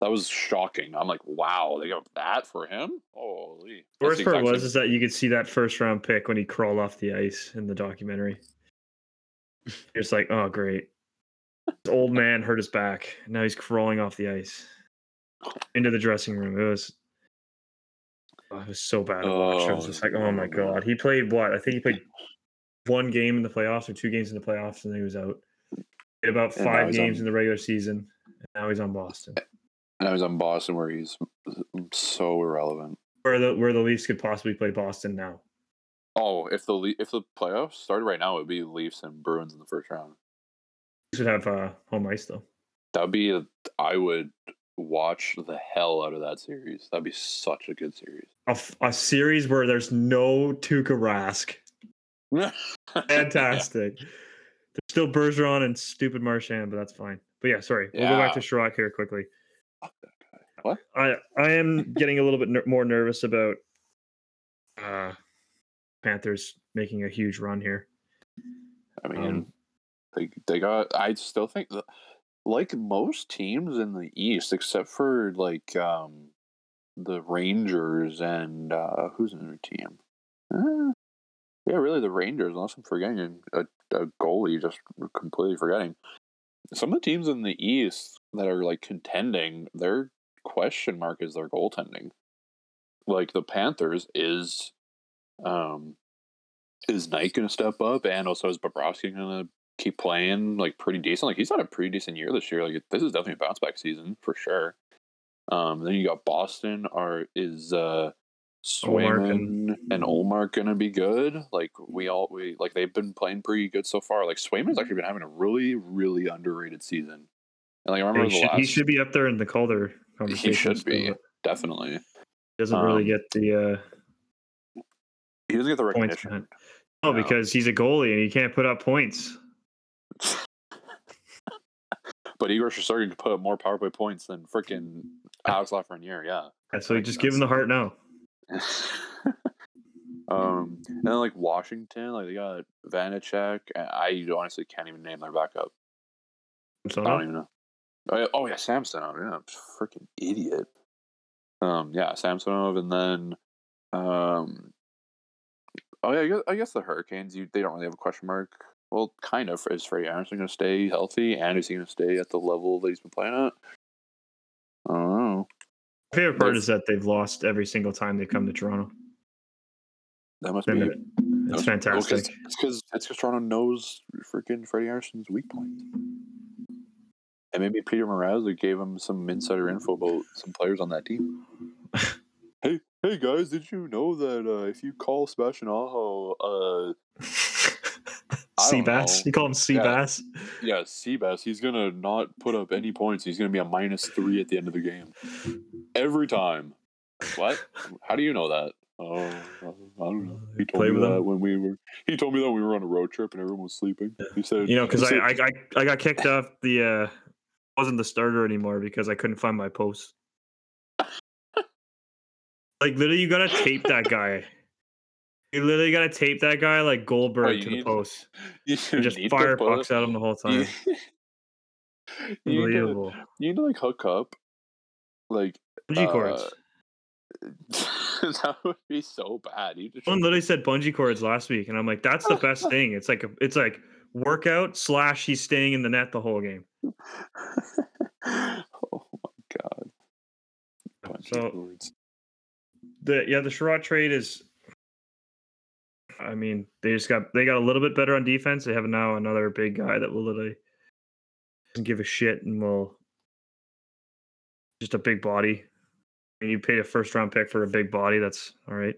That was shocking. I'm like, wow, they got that for him. Holy. The worst part was same- is that you could see that first round pick when he crawled off the ice in the documentary. It's like, oh great. This old man hurt his back. Now he's crawling off the ice into the dressing room. It was oh, it was so bad watch. I was Oh, just like, oh my no. god. He played what? I think he played one game in the playoffs or two games in the playoffs, and then he was out. Had about five games on- in the regular season. And now he's on Boston. And I was on Boston where he's so irrelevant. Where the where the Leafs could possibly play Boston now. Oh, if the Le- if the playoffs started right now, it would be Leafs and Bruins in the first round. You should have uh, home ice though. That'd be a, I would watch the hell out of that series. That'd be such a good series. A, f- a series where there's no Tuukka Rask. Fantastic. There's still Bergeron and stupid Marchand, but that's fine. But yeah, sorry. We'll go back to Yeah. Chiarot here quickly. Fuck that guy. What? I I am getting a little bit ner- more nervous about uh Panthers making a huge run here. I mean, Um, they they got. I still think that, like most teams in the East, except for like um the Rangers and uh who's in their team. Uh, yeah, really the Rangers. Unless I'm forgetting a, a goalie, just completely forgetting. Some of the teams in the East that are like contending, their question mark is their goaltending. Like the Panthers is, um, is Knight going to step up, and also is Bobrovsky going to keep playing like pretty decent? Like he's had a pretty decent year this year. Like this is definitely a bounce back season for sure. Um, then you got Boston. Are is uh, Swayman and Ullmark going to be good? Like we all we like they've been playing pretty good so far. Like Swayman's actually been having a really really underrated season. And like I remember He the should, last, he should be up there in the Calder conversation. He should be. definitely. Doesn't really Um, get the uh, He doesn't get the recognition. Oh, No. because he's a goalie and he can't put up points. but Igor Shesterkin could put up more power play points than freaking Alex Lafreniere. Yeah. Yeah, so Like, just give him the heart now. um, and then like Washington, like they got Vanecek. and I honestly can't even name their backup. So I don't even know. Oh yeah, oh, yeah Samsonov. Yeah, freaking idiot. Um, yeah, Samsonov, and then, um, oh yeah, I guess, I guess the Hurricanes. You they don't really have a question mark. Well, kind of. Is Freddie Andersen going to stay healthy, and is he going to stay at the level that he's been playing at? I don't know. My favorite part is that they've lost every single time they come to Toronto. That must be It's fantastic. It's because it's because Toronto knows freaking Freddie Andersen's weak point. And maybe Petr Mrazek gave him some insider info about some players on that team. hey, hey guys, did you know that uh, if you call Sebastian Aho, uh, I don't Seabass. You call him Yeah. Seabass? yeah, Seabass, he's gonna not put up any points. He's gonna be a minus three at the end of the game every time. What? How do you know that? Oh, I don't know. He told Play me with that him. when we were. He told me that we were on a road trip and everyone was sleeping. He said, You know, because I, I, I I got kicked off the uh wasn't the starter anymore because I couldn't find my post. Like literally, you gotta tape that guy. You literally gotta tape that guy like Goldberg you to the post you and just fire pucks at him the whole time. you, need to, Unbelievable. you need to like hook up, like Bungee uh, cords. that would be so bad. You just Someone literally said bungee cords last week, and I'm like, that's the best thing. It's like a, it's like workout slash he's staying in the net the whole game. oh my god. Bunch So-. The yeah, the Chiarot trade is. I mean, they just got they got a little bit better on defense. They have now another big guy that will literally give a shit and will just a big body. I mean, you paid a first round pick for a big body. That's all right.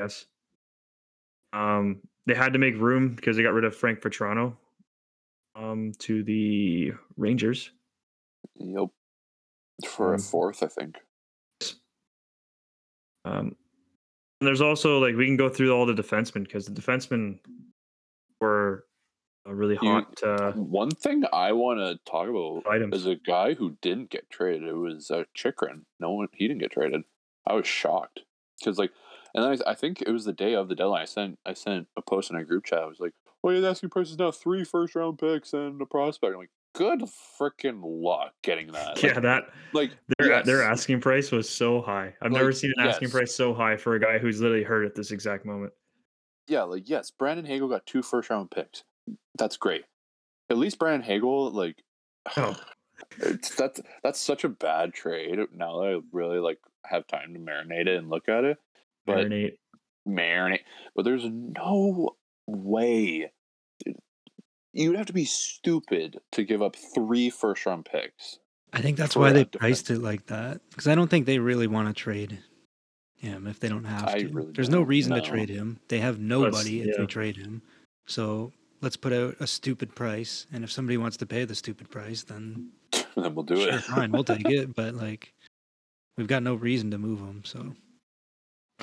Yes. Um, they had to make room because they got rid of Frank Vatrano um, to the Rangers. Yep. For a Um, fourth, I think. Um, and there's also like we can go through all the defensemen because the defensemen were really You- hot. Uh, One thing I want to talk about Items. is a guy who didn't get traded. It was uh, Chychrun. No one, he didn't get traded. I was shocked because like, and then I, I think it was the day of the deadline. I sent I sent a post in our group chat. I was like, "Well, your asking price is now three first round picks and a prospect." I'm like, "Good freaking luck getting that." yeah, Like, that like their their asking price was so high. I've Like, never seen an asking price so high for a guy who's literally hurt at this exact moment. yeah, like yes, Brandon Hagel got two first round picks. That's great. At least Brandon Hagel, like, Oh. it's that's that's such a bad trade. Now that I really like have time to marinate it and look at it, but Marinate. marinate. But there's no way you'd have to be stupid to give up three first round picks. I think that's why a they defense. priced it like that because I don't think they really want to trade him if they don't have I to. really There's no don't, reason no. to trade him. They have nobody if yeah. they trade him. So let's put out a stupid price, and if somebody wants to pay the stupid price, then then we'll do sure, it. fine, we'll take it. But like, we've got no reason to move him. So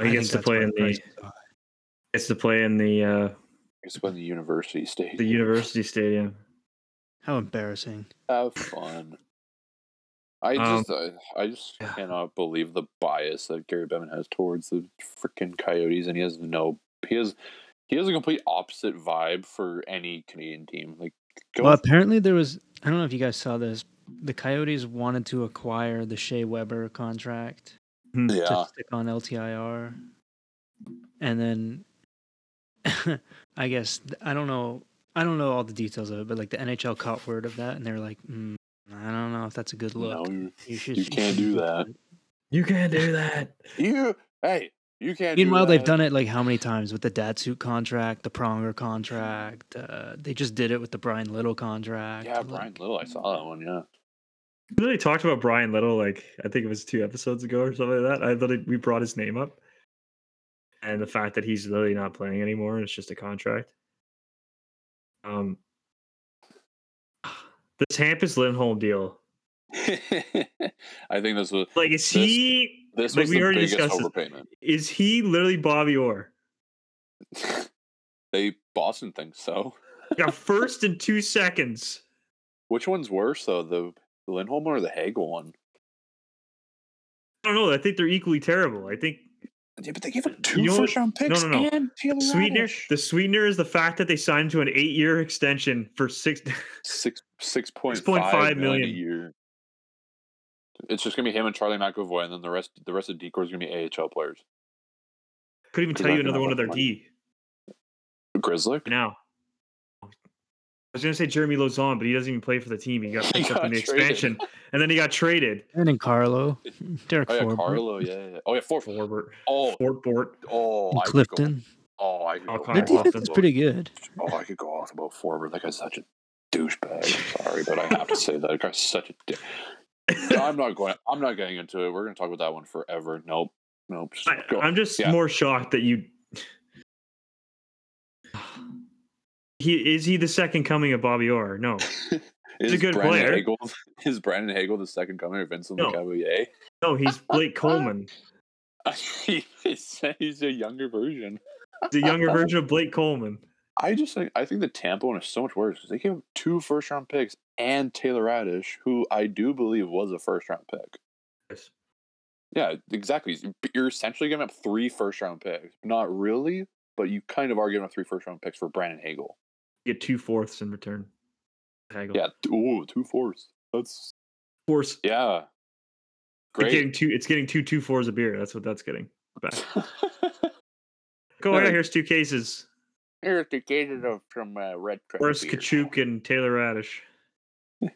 He gets to play in the is gets to play in the uh, It's when the university stadium. the university stadium. How embarrassing! Have fun. I Um, just, I, I just yeah. cannot believe the bias that Gary Bettman has towards the freaking Coyotes, and he has no, he has, he has a complete opposite vibe for any Canadian team. Like, go Well, apparently there was. I don't know if you guys saw this. The Coyotes wanted to acquire the Shea Weber contract Hmm. yeah, to stick on LTIR, and then I guess I don't know. I don't know all the details of it, but like the NHL caught word of that, and they were like, mm, "I don't know if that's a good look. no, you, you should. you can't do do that." You can't do that. you, hey, you can't. Meanwhile, do they've done it like how many times with the Datsyuk contract, the Pronger contract. Uh, they just did it with the Bryan Little contract. Yeah, like- Bryan Little, I saw that one. Yeah, We literally talked about Bryan Little like I think it was two episodes ago or something like that. I thought we brought his name up, and the fact that he's literally not playing anymore. and It's just a contract. Um, this Hampus Lindholm deal, I think this was like, is This- he? this like was we the already biggest discussed this. overpayment. Is he literally Bobby Orr? they Boston thinks so. Got first in two seconds. Which one's worse though, the the Lindholm or the Hagel one? I don't know. I think they're equally terrible. I think Yeah, but they gave up You know what? round No, no, no. and Taylor the sweetener. Raddysh. The sweetener is the fact that they signed to an eight-year extension for six. six six point 6.5 five million a year. It's just gonna be him and Charlie McAvoy, and then the rest the rest of the decor is gonna be AHL players. Couldn't even tell you another one of their money. D Grizzly. now. I was gonna say Jeremy Lauzon, but he doesn't even play for the team. He got He picked up got in the traded. expansion, and then he got traded. And then Carlo, Derek Oh yeah, Forbort, Carlo. Yeah, yeah. Oh yeah, four. Forbort, Oh, Fortbort. Oh, and I could go- Clifton. Oh, I could Oh, go Connor Their off defense is about- pretty good. Oh, I could go off about Forbort. That guy's such a douchebag. Sorry, but I have to say that, that guy's such a. Di- I'm not going. I'm not getting into it. We're going to talk about that one forever. Nope. Nope. Just I, I'm just Yeah. more shocked that you. He is he the second coming of Bobby Orr? No, He's a good Brandon player. Hagel, is Brandon Hagel the second coming of Vincent No. No, he's Blake Coleman, he's, he's a younger version. the younger version of Blake Coleman. I just think I think the Tampa one is so much worse because they gave up two first round picks and Taylor Raddysh, who I do believe was a first round pick. Yes. Yeah, exactly. You're essentially giving up three first round picks. Not really, but you kind of are giving up three first round picks for Brandon Hagel. Get two fourths in return. Hagel. Yeah. Ooh, two fourths. That's fourths. yeah. It's Great. getting two. It's getting two two fours of beer. That's what that's getting. Back. Go No, ahead. Here's two cases. Here's two cases of some uh, red. Truck Where's. Kachuk and Taylor Raddysh?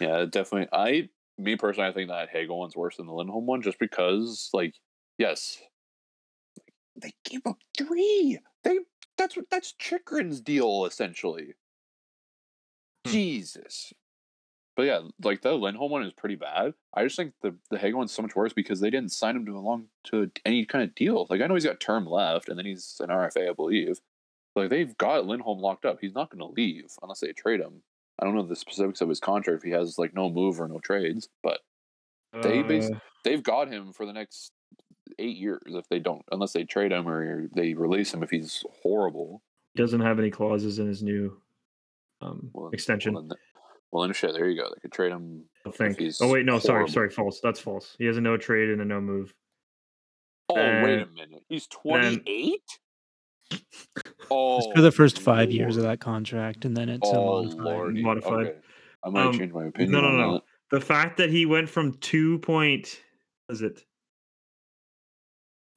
Yeah, definitely. I, me personally, I think that Hagel one's worse than the Lindholm one, just because, like, yes, they gave up three. They that's what that's Chychrun's deal essentially. Hmm. Jesus. But yeah, like the Lindholm one is pretty bad. I just think the the Hagel one's so much worse because they didn't sign him to a long to any kind of deal. Like I know he's got term left, and then he's an RFA, I believe. Like they've got Lindholm locked up. He's not going to leave unless they trade him. I don't know the specifics of his contract if he has like no move or no trades, but They Uh, they've got him for the next eight years if they don't unless they trade him or they release him if he's horrible. doesn't have any clauses in his new um, Well, extension. Well then, well, then shit, there you go. They could trade him. I think. he's Oh wait, no, sorry, horrible. sorry, false. That's false. He has a no trade and a no move. Oh wait a minute, he's twenty eight. It's Oh, for the first five years of that contract, and then it's Oh modified. Modified. Okay. I might Um, change my opinion. no, no, on no. that. The fact that he went from two point, what is it?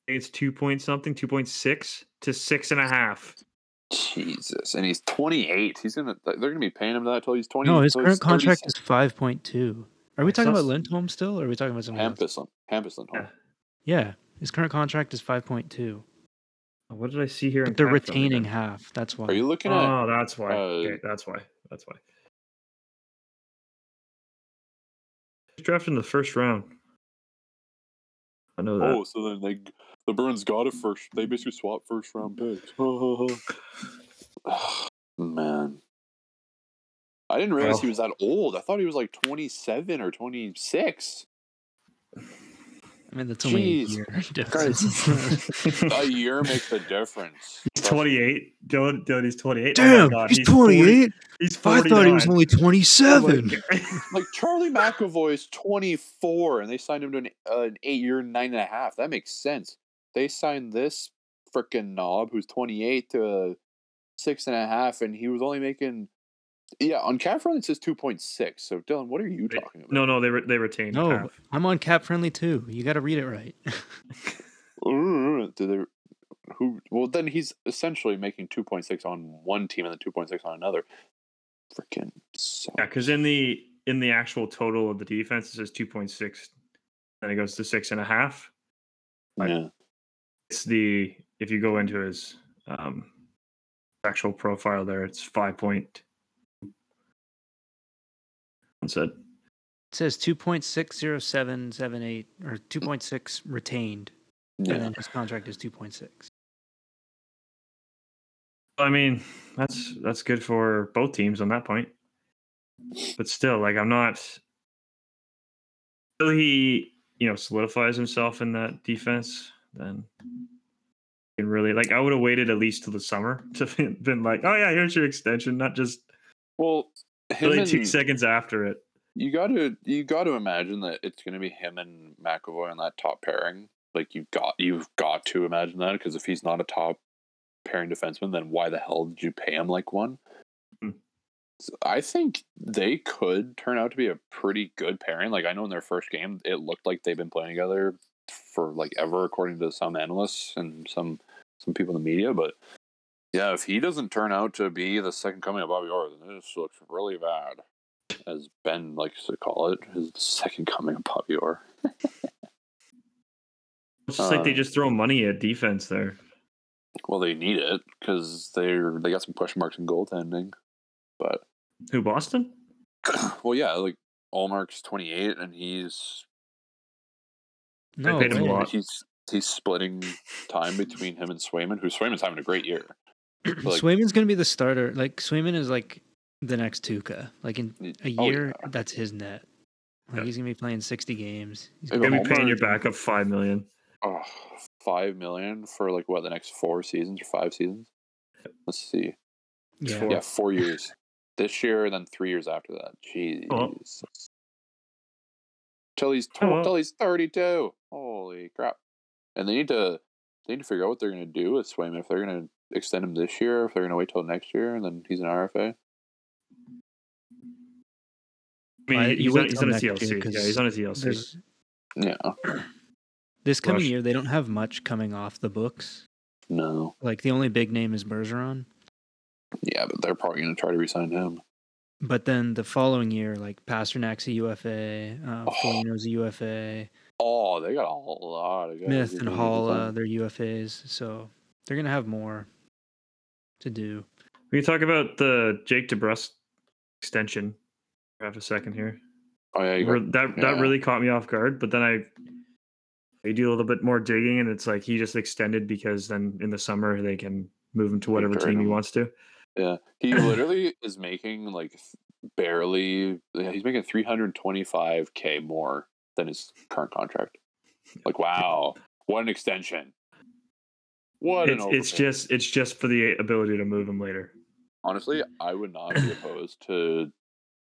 I think It's two point something, two point six to six and a half. Jesus, and he's twenty eight. He's gonna. They're gonna be paying him that till he's twenty. No, his current contract is five point two. Are we talking about Lindholm still, or are we talking about something else? Hampus. Hampus Lindholm. Yeah. Yeah, his current contract is five point two. What did I see here? in But they're retaining then? half. That's why. Are you looking at? Oh, that's why. uh, okay, that's why. That's why. He's drafted in the first round. I know that. Oh, so then they the Burns got a first. They basically swapped first round picks. Man, I didn't realize he was that old. I thought he was like twenty seven or twenty six. I mean, that's only a Jeez. year difference. A year makes a difference. He's 28. Dylan, Dylan, he's 28. Oh Damn, God, he's 40 28. he's I 49. thought he was only Oh 27. God. Like Charlie McAvoy is twenty four, and they signed him to an, uh, an eight year nine and a half. That makes sense. They signed this freaking knob who's twenty eight to a six and a half, and he was only making. Yeah, on cap friendly it says two point six. So Dylan, what are you Wait, talking about? no, no, they re- they retained. No, half. I'm on cap friendly too. You got to read it right. Do they? Who? Well, then he's essentially making two point six on one team and then two point six on another. Freaking. So, Yeah, because in the in the actual total of the defense, it says 2.6. Then it goes to six and a half. yeah. It's the if you go into his um actual profile there, it's five point. One said. It says 2.60778 or 2.6 retained, Yeah. and then his contract is 2.6. I mean, that's that's good for both teams on that point. But still, like I'm not until he, you know, solidifies himself in that defense, then you can really like I would have waited at least till the summer to been, been like, oh yeah, here's your extension, not just Well, really two and- seconds after it. You got to you got to imagine that it's going to be him and McAvoy on that top pairing. Like you got you've got to imagine that because if he's not a top pairing defenseman, then why the hell did you pay him like one? Hmm. So I think they could turn out to be a pretty good pairing. Like I know in their first game, it looked like they've been playing together for like ever, according to some analysts and some some people in the media. But yeah, if he doesn't turn out to be the second coming of Bobby Orr, then this looks really bad as Ben likes to call it, his second coming of Bobby Orr. It's just like they Uh, just throw money at defense there. Well, they need it because they're they got some question marks in goaltending. But Who Boston? well, yeah, like Ullmark's twenty eight, and he's No, paid him a lot. he's he's splitting time between him and Swayman, who Swayman's having a great year. like- Swayman's going to be the starter. Like, Swayman is like the next Tuukka. Like, in a Oh, year, yeah. that's his net. Like, Yeah. he's going to be playing 60 games. He's Hey, gonna Gonna be paying your Hallmark- backup five million. Oh, five million for like what the next four seasons or five seasons? Let's see. yeah. four. Yeah, four years. This year, and then three years after that. Jeez. Oh. Till he's oh, tw- Oh, till he's thirty two. Holy crap! And they need to they need to figure out what they're going to do with Swayman. If they're going to extend him this year, if they're going to wait till next year, and then he's an RFA. I mean, he's, on, he's on a next year, ELC. Yeah, 'cause he's on a ELC. There's, Yeah. this coming Rush. year, they don't have much coming off the books. No. Like the only big name is Bergeron. Yeah, but they're probably going to try to resign him. But then the following year, like Pastrnak's a UFA, uh, Oh. Foligno's a UFA, Oh, they got a lot of guys. Smith who and can Halla, resign. they're UFAs. So they're gonna have more to do. We can talk about the Jake DeBrusk extension. for half a second here. Oh yeah, you got, that that really caught me off guard. But then I I do a little bit more digging, and it's like he just extended because then in the summer they can move him to whatever trade team he wants to. Yeah. He literally is making like barely. He's making three hundred twenty-five k more than his current contract. Like, wow, what an extension! What It's, an it's just it's just for the ability to move him later. honestly, I would not be opposed to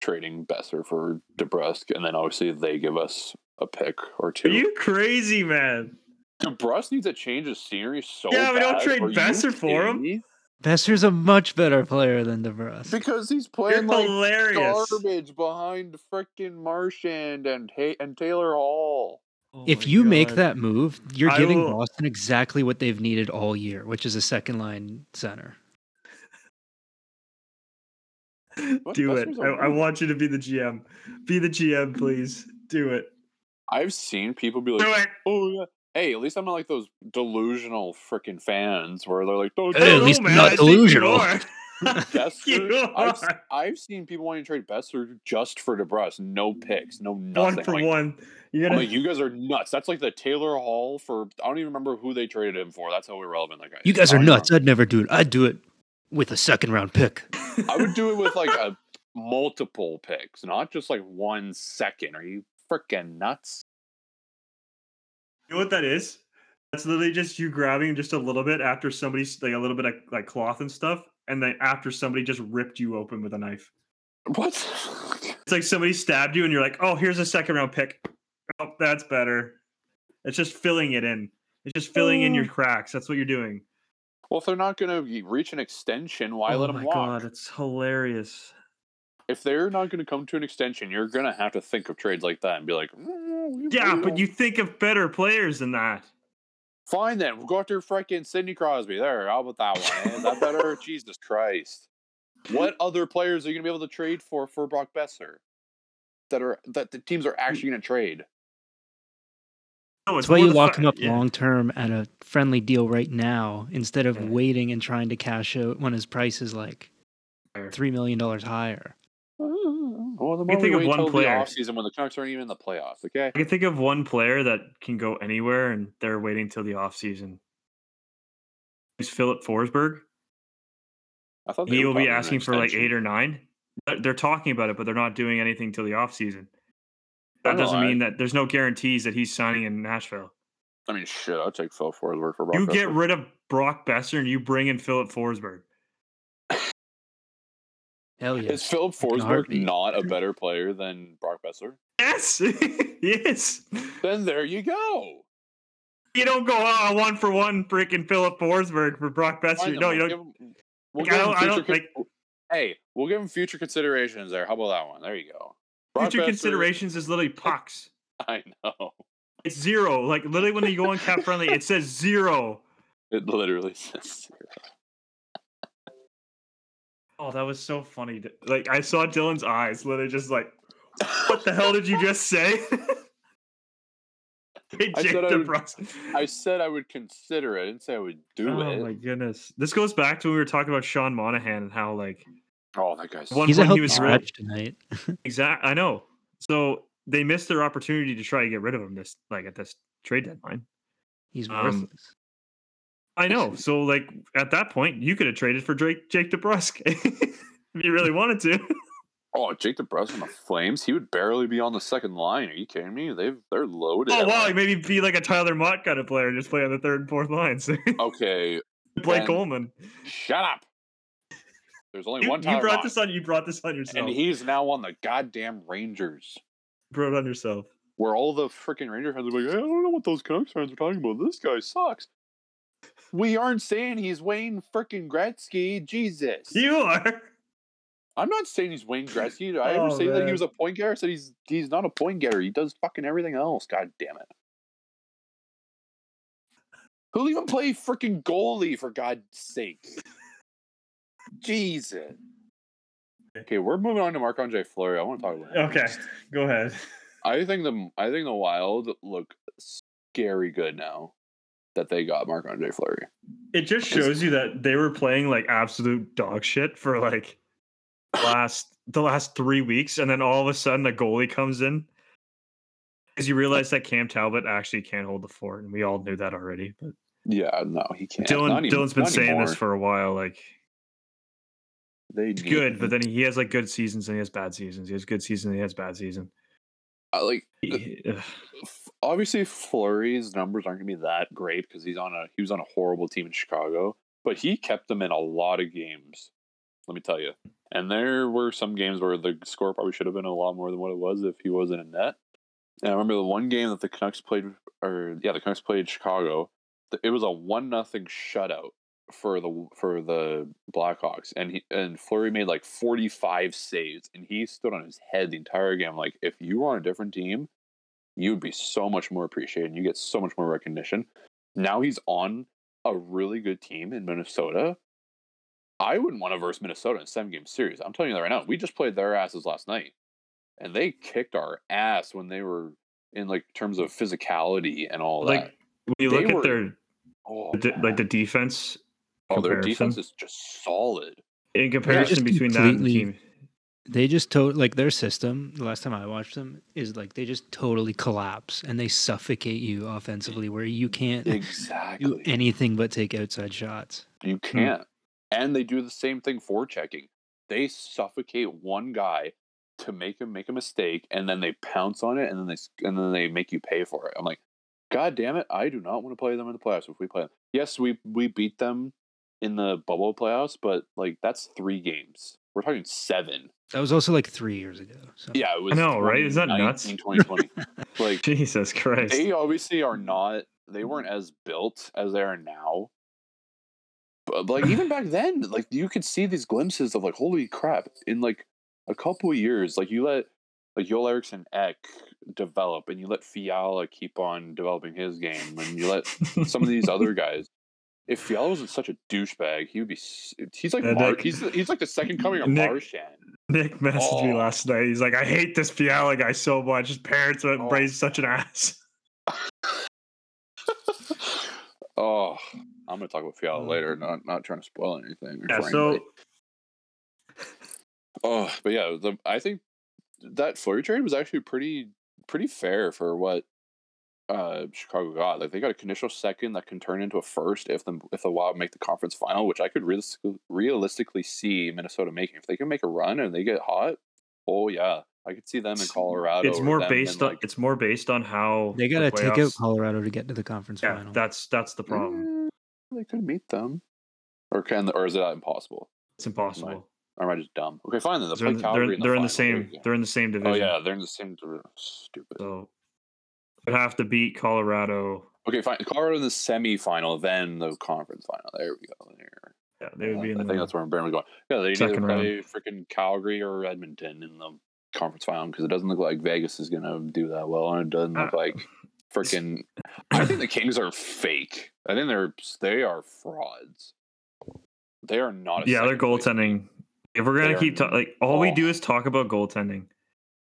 trading Boeser for DeBrusk, and then obviously they give us a pick or two. Are you crazy, man? DeBrusk needs a change of scenery so Yeah, we don't trade Are Boeser for him. Me? Boeser's a much better player than DeBrusk. because he's You're playing like hilarious. garbage behind freaking Marchand and Ta- and Taylor Hall. Oh if my you make that move, you're I giving will- Boston exactly what they've needed all year, which is a second line center. Do it. I, a I, I weird- want you to be the GM. Be the GM, please. Do it. I've seen people be like Do it. "Oh yeah." Hey, at least I'm not like those delusional freaking fans where they're like, "Oh, Hey, at least man. not I delusional. are. Boeser, I've. I've seen people wanting to trade Boeser just for DeBrusk, no picks, no nothing. one for like, one. You're I'm gonna. like, you guys are nuts. That's like the Taylor Hall for. I don't even remember who they traded him for. That's how irrelevant that guy. You guys are don't nuts. I'd never do it. I'd do it with a second round pick. I would do it with like a multiple picks, not just like one second. Are you freaking nuts? You know what that is? That's literally just you grabbing just a little bit after somebody's like a little bit of like cloth and stuff, and then after somebody just ripped you open with a knife. What? It's like somebody stabbed you, and you're like, "Oh, here's a second round pick." Oh, that's better. It's just filling it in. It's just filling in your Oh. cracks. That's what you're doing. well, if they're not going to reach an extension, why oh let them my walk? god, it's hilarious. If they're not going to come to an extension, you're going to have to think of trades like that and be like, "Mm, Yeah, but don't-" you think of better players than that. fine then. We'll go after freaking Sidney Crosby. There, how about that one? Is that better? Jesus Christ! What other players are you going to be able to trade for for Brock Boeser? That are that the teams are actually going to trade. No, That's it's why you lock him up yeah. long term at a friendly deal right now instead of Yeah. waiting and trying to cash out when his price is like three million dollars higher. Mm-hmm. Well, the can think of one player. the offseason when the Canucks aren't even in the playoffs, okay? I can think of one player that can go anywhere, and they're waiting till the off season. Is Filip Forsberg? I thought He will be asking for like eight or nine. They're- They're talking about it, but they're not doing anything till the off season. That doesn't I- mean that there's no guarantees that he's signing in Nashville. I mean, shit, I'll take Phil Forsberg for Brock You get rid of Brock Boeser and you bring in Filip Forsberg. Hell Is. Philip Like a Forsberg not a better player than Brock Boeser? Yes, yes. Then there you go. You don't go oh, one for one, freaking Filip Forsberg for Brock Boeser. No, you don't. him- we'll Like, I don't- I don't, future like- Hey, we'll give him future considerations there. How about that one? There you go. Brock Future Boeser- considerations is literally pucks. I know. It's zero. Like literally, when you go on cap friendly, it says zero. It literally says zero. Oh, that was so funny. Like I saw Dylan's eyes, literally just like, what the hell did you just say? hey, I said I would- I said I would consider it. I didn't say I would do oh it. Oh my goodness, this goes back to when we were talking about Sean Monahan and how like Oh, that guy's One He's a point he was really- tonight. exact. I know. So they missed their opportunity to try to get rid of him this like at this trade deadline. He's Um, worthless. I know. So like at that point, you could have traded for Drake Jake DeBrusk if you really wanted to. Oh, Jake DeBrusk on the Flames. He would barely be on the second line. Are you kidding me? They've they're loaded. Oh wow, maybe be like a Tyler Motte kind of player, and just play on the third and fourth lines. Okay, Blake Coleman. shut up. There's only You, one you brought Motte, this on. You brought this on yourself. and he's now on the goddamn Rangers. brought on yourself. Where all the freaking Ranger fans are like, I don't know what those Canucks fans are talking about. This guy sucks. We aren't saying he's Wayne freaking Gretzky. Jesus. You are. I'm not saying he's Wayne Gretzky. Did I ever Oh, say that he was a point getter? I said he's he's not a point getter. He does fucking everything else. God damn it. Who'll even play freaking goalie for God's sake? Jesus. Okay, we're moving on to Marc Andre Fleury. I want to talk about him Okay, go ahead. I think the I think the Wild look scary good now that they got Marc Andre Fleury. It just shows you that they were playing like absolute dog shit for like last the last three weeks, and then all of a sudden a goalie comes in. Because you realize that Cam Talbot actually can't hold the fort, and we all knew that already. But Yeah, no, he can't. Dylan even- Dylan's been saying anymore. this for a while. Like they good, but then he has like good seasons and he has bad seasons. He has good season and he has bad season. Uh, like f- obviously Fleury's numbers aren't gonna be that great because he's on a he was on a horrible team in Chicago, but he kept them in a lot of games. Let me tell you. And there were some games where the score probably should have been a lot more than what it was if he wasn't in net. And I remember the one game that the Canucks played, or yeah, the Canucks played Chicago. It was a one nothing shutout for the for the Blackhawks, and he and Fleury made like forty five saves, and he stood on his head the entire game. Like if you were on a different team, you would be so much more appreciated. and You get so much more recognition. Now he's on a really good team in Minnesota. I wouldn't want to verse Minnesota in a seven game series. I'm telling you that right now. We just played their asses last night, and they kicked our ass when they were in like terms of physicality and all like that. when you They look were- at their Oh, de- like the defense oh, their defense is just solid. in comparison between that and the team. They just to like their system. The last time I watched them is like they just totally collapse and they suffocate you offensively, where you can't do anything but take outside shots. You hmm. can't. And they do the same thing for checking. They suffocate one guy to make him make a mistake, and then they pounce on it, and then they and then they make you pay for it. I'm like, God damn it! I do not want to play them in the playoffs. If we play them, yes, we we beat them in the bubble playoffs, but like that's three games. We're talking seven. That was also like three years ago. So. Yeah, it was. know, right? Is that nuts? 2019, 2020. like Jesus Christ. they obviously are not they weren't as built as they are now but like even back then like you could see these glimpses of like holy crap in like a couple of years like you let like Joel Eriksson Ek develop and you let Fiala keep on developing his game and you let some of these other guys if Fiala wasn't such a douchebag he would be he's like Uh, Mar- Nick- he's he's like the second coming of Nick- Marchand Nick messaged me Oh. last night. He's like, I hate this Fiala guy so much. His parents have Oh. raised such an ass. oh I'm gonna talk about Fiala Oh. later not not trying to spoil anything Yeah, so. Oh, but yeah, the I think that Fleury trade was actually pretty pretty fair for what uh Chicago got. Like they got a conditional second that can turn into a first if the if the Wild make the conference final, which I could realistically realistically see Minnesota making. If they can make a run and they get hot, oh yeah, I could see them in Colorado. it's more based in, on like, it's more based on how They got to take out Colorado to get to the conference Yeah, final. that's that's the problem. they could meet them, or can or is that impossible? It's impossible. Or am I just dumb? Okay, fine then. They'll They're, play in, Calgary they're, in the, they're in the same they're in the same division. Oh yeah, they're in the same. Stupid. So would have to beat Colorado. Okay, fine. Colorado in the semifinal, then the conference final. There we go. There. Yeah, they would be I in think that's where Brandon's going. Yeah, they either play freaking Calgary or Edmonton in the conference final because it doesn't look like Vegas is gonna do that well, and it doesn't look Uh, like freaking. I think the Kings are fake. I think they're they are frauds. They are not. A yeah, they're second place team. goaltending. If we're gonna They're keep ta- like all we oh. do is talk about goaltending.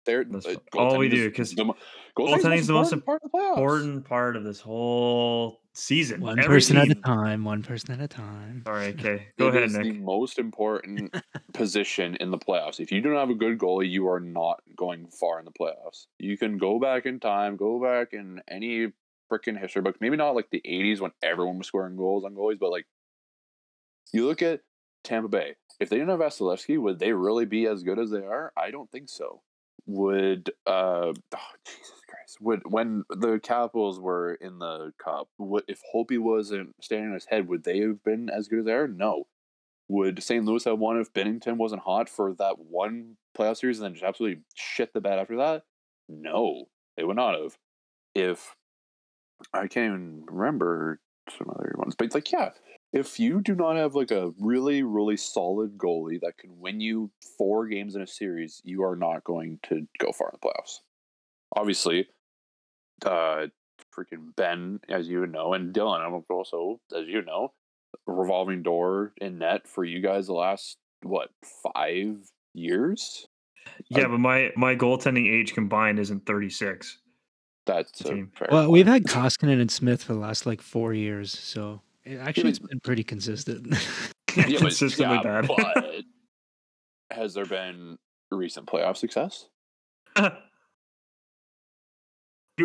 They're uh, all we do, is 'cause the mo- goaltending is the most important part of. Important part of this whole season. one Every person at a time. One person at a time. All right, okay. Go It ahead, is the most important position in the playoffs. If you don't have a good goalie, you are not going far in the playoffs. You can go back in time, go back in any freaking history book. Maybe not like the '80s when everyone was scoring goals on goalies, but like you look at Tampa Bay. If they didn't have Vasilevskiy, would they really be as good as they are? I don't think so. Would uh oh, Jesus Christ. Would when the Capitals were in the cup, would if Holtby wasn't standing on his head, would they have been as good as they are? No. Would St. Louis have won if Binnington wasn't hot for that one playoff series and then just absolutely shit the bed after that? No, they would not have. If I can't even remember some other ones, but it's like, yeah, if you do not have like a really, really solid goalie that can win you four games in a series, you are not going to go far in the playoffs. Obviously, uh, freaking Ben, as you know, and Dylan, I'm also, as you know, revolving door in net for you guys the last what five years. Yeah, but my my goaltending age combined isn't 36. That's a fair Well, point. we've had Koskinen and Smith for the last like four years, so it, actually it's been pretty consistent. yeah, but, consistently yeah, bad. but has there been recent playoff success? you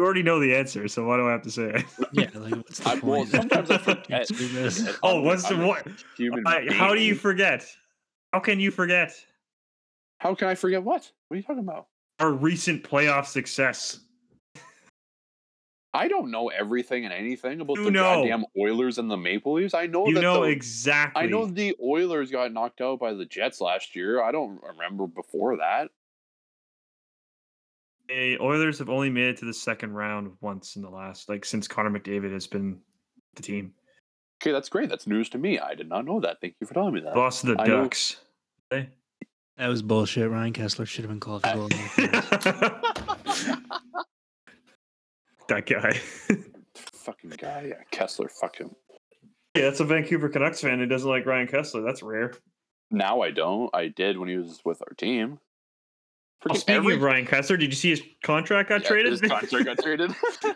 already know the answer, so why do I have to say it? yeah, like what's the I, well, point? sometimes I forget. this. Oh, what's the I'm a what? Human I- how do you forget? How can you forget How can I forget what? What are you talking about? our recent playoff success? I don't know everything and anything about You the know. goddamn Oilers and the Maple Leafs. I know You that know the, exactly. I know the Oilers got knocked out by the Jets last year. I don't remember before that. The Oilers have only made it to the second round once in the last, like since Connor McDavid has been the team. Okay, that's great. That's news to me. I did not know that. Thank you for telling me that. Lost to the I Ducks. Okay. That was bullshit. Ryan Kesler should have been called for goal. in the that guy. fucking guy, yeah, Kesler. Fuck him. yeah, that's a Vancouver Canucks fan who doesn't like Ryan Kesler. That's rare. Now I don't. I did when he was with our team. Oh, speaking every- of Ryan Kesler, did you see his contract got Yeah, traded? His contract got traded.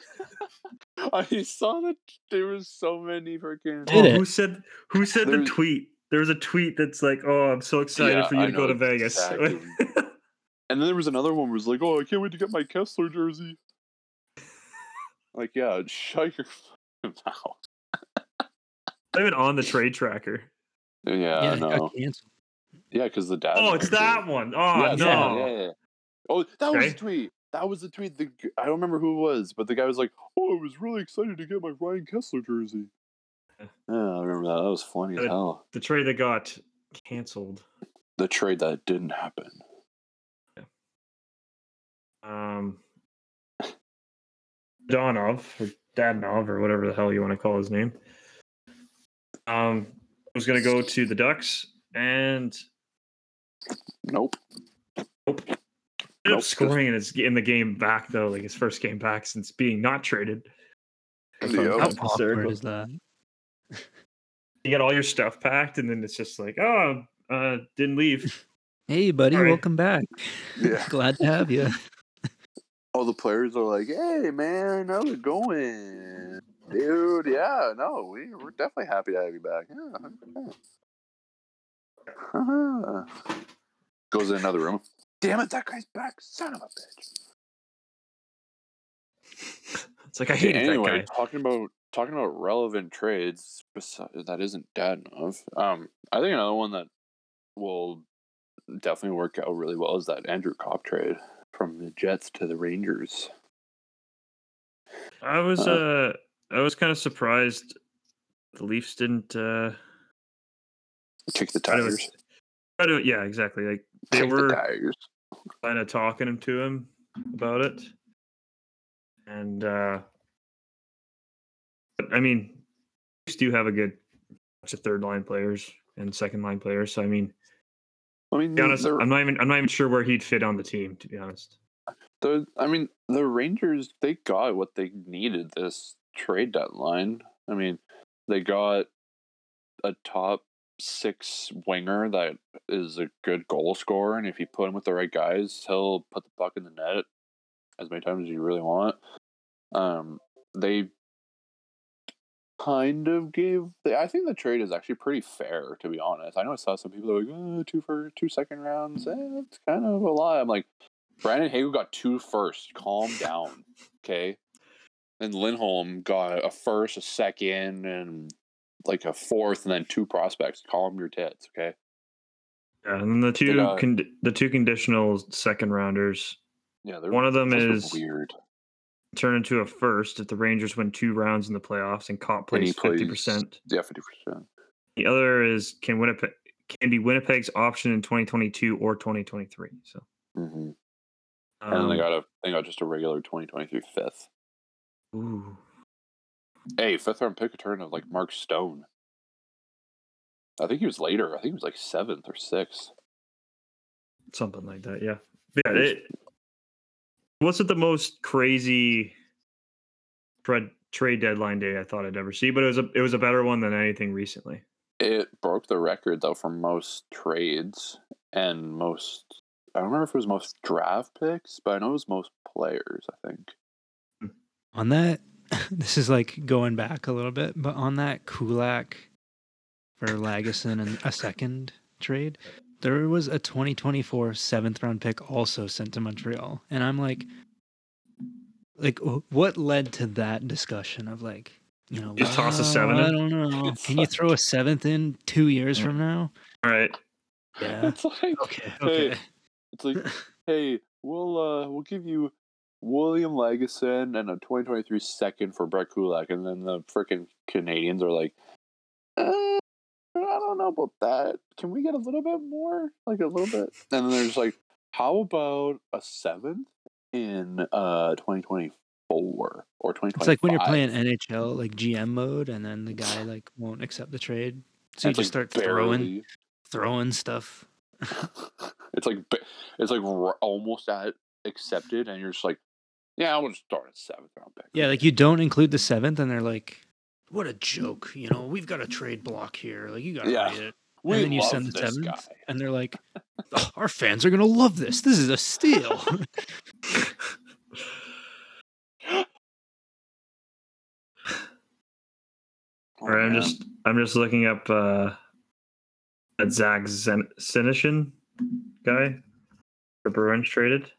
I saw that there was so many freaking. Did Oh. Who said who said the tweet? There was a tweet that's like, "Oh, I'm so excited Yeah, for you I to go to Vegas." exactly. And then there was another one where was like, "Oh, I can't wait to get my Kesler jersey." Like, yeah, shut your fucking mouth. Not even on the trade tracker. Yeah, yeah, I know. Yeah, because the dad. Oh, it's that one. Oh yeah, no. yeah, yeah, yeah. Oh, that was Okay. the tweet. That was a tweet. The, g- I don't remember who it was, but the guy was like, "Oh, I was really excited to get my Ryan Kesler jersey." Yeah. Yeah, I remember that. That was funny as Uh, hell. The trade that got canceled. The trade that didn't happen. Yeah. Um, Donov or Dadnov or whatever the hell you want to call his name. Um, was going to go to the Ducks and Nope. ended up Nope. scoring in his in the game back though, like his first game back since being not traded. I found Yeah. that How hysterical. awkward is that? You get all your stuff packed, and then it's just like, oh, uh, didn't leave. Hey, buddy, Sorry. welcome back. Yeah. Glad to have you. All the players are like, "Hey, man, how's it going, dude? Yeah, no, we we're definitely happy to have you back. Yeah, 100%. Uh-huh. Goes in another room. Damn it, that guy's back, son of a bitch. It's like I hated anyway, that guy. talking about talking about relevant trades that isn't Dadnov. Um, I think another one that will definitely work out really well is that Andrew Copp trade from the Jets to the Rangers. I was Uh, uh, I was kind of surprised the Leafs didn't uh Kick the tires. try to- yeah, exactly. Like they Kick the were tires. kind of talking to him about it. And uh but I mean, Leafs do have a good bunch of third line players and second line players. So I mean, I mean, be honest, I'm not even I'm not even sure where he'd fit on the team, to be honest. the I mean, the Rangers they got what they needed this trade deadline. I mean, they got a top six winger that is a good goal scorer, and if you put him with the right guys, he'll put the puck in the net as many times as you really want. Um, they kind of gave. The, I think the trade is actually pretty fair, to be honest. I know I saw some people that were like, oh, two for two second rounds. Eh, it's kind of a lot. I'm like, Brandon Hagel got two first. Calm down, okay. And Lindholm got a first, a second, and like a fourth, and then two prospects. Calm your tits, okay. Yeah, and then the two got- con- the two conditional second rounders Yeah, One of them is weird. Turn into a first if the Rangers win two rounds in the playoffs and Copp plays fifty percent. Yeah, fifty percent. The other is can Winnipeg can be Winnipeg's option in 2022 or 2023. So Mm-hmm. um, And then they got a they got just a regular 2023 fifth. ooh, Hey, fifth round pick return of like Mark Stone. I think he was later. I think he was like seventh or sixth. something like that. Yeah, yeah. It, wasn't the most crazy trade trade deadline day I thought I'd ever see, but it was a it was a better one than anything recently. It broke the record though for most trades and most. I don't remember if it was most draft picks, but I know it was most players. I think. Hmm. On that, this is like going back a little bit, but on that Kulak for Lagesson and a second trade, there was a 2024 seventh round pick also sent to Montreal, and I'm like, like what led to that discussion of like, you know, Just toss a "Well, seven I in?" don't know. It's Can you throw a seventh in two years Yeah. from now? All right. Yeah. it's like Okay. Hey, Okay. it's like, hey, we'll uh we'll give you William Lagesson and a 2023 second for Brett Kulak, and then the freaking Canadiens are like, uh, I don't know about that. Can we get a little bit more, like a little bit? And then they're like, how about a seventh in uh 2024 or 2025? It's like when you're playing NHL like GM mode, and then the guy like won't accept the trade, so you just like, start throwing barely- throwing stuff. it's like it's like almost at accepted, and you're just like, yeah, I'm gonna start a seventh round pick. Yeah, like you don't include the seventh, and they're like, "What a joke!" You know, we've got a trade block here. Like you got to Yeah. write it, we and then you send the this seventh, guy. and they're like, "Oh, "Our fans are gonna love this. This is a steal." Oh, All right, I'm man. just I'm just looking up uh that Zach Zen- Senyshyn guy the Bruins traded.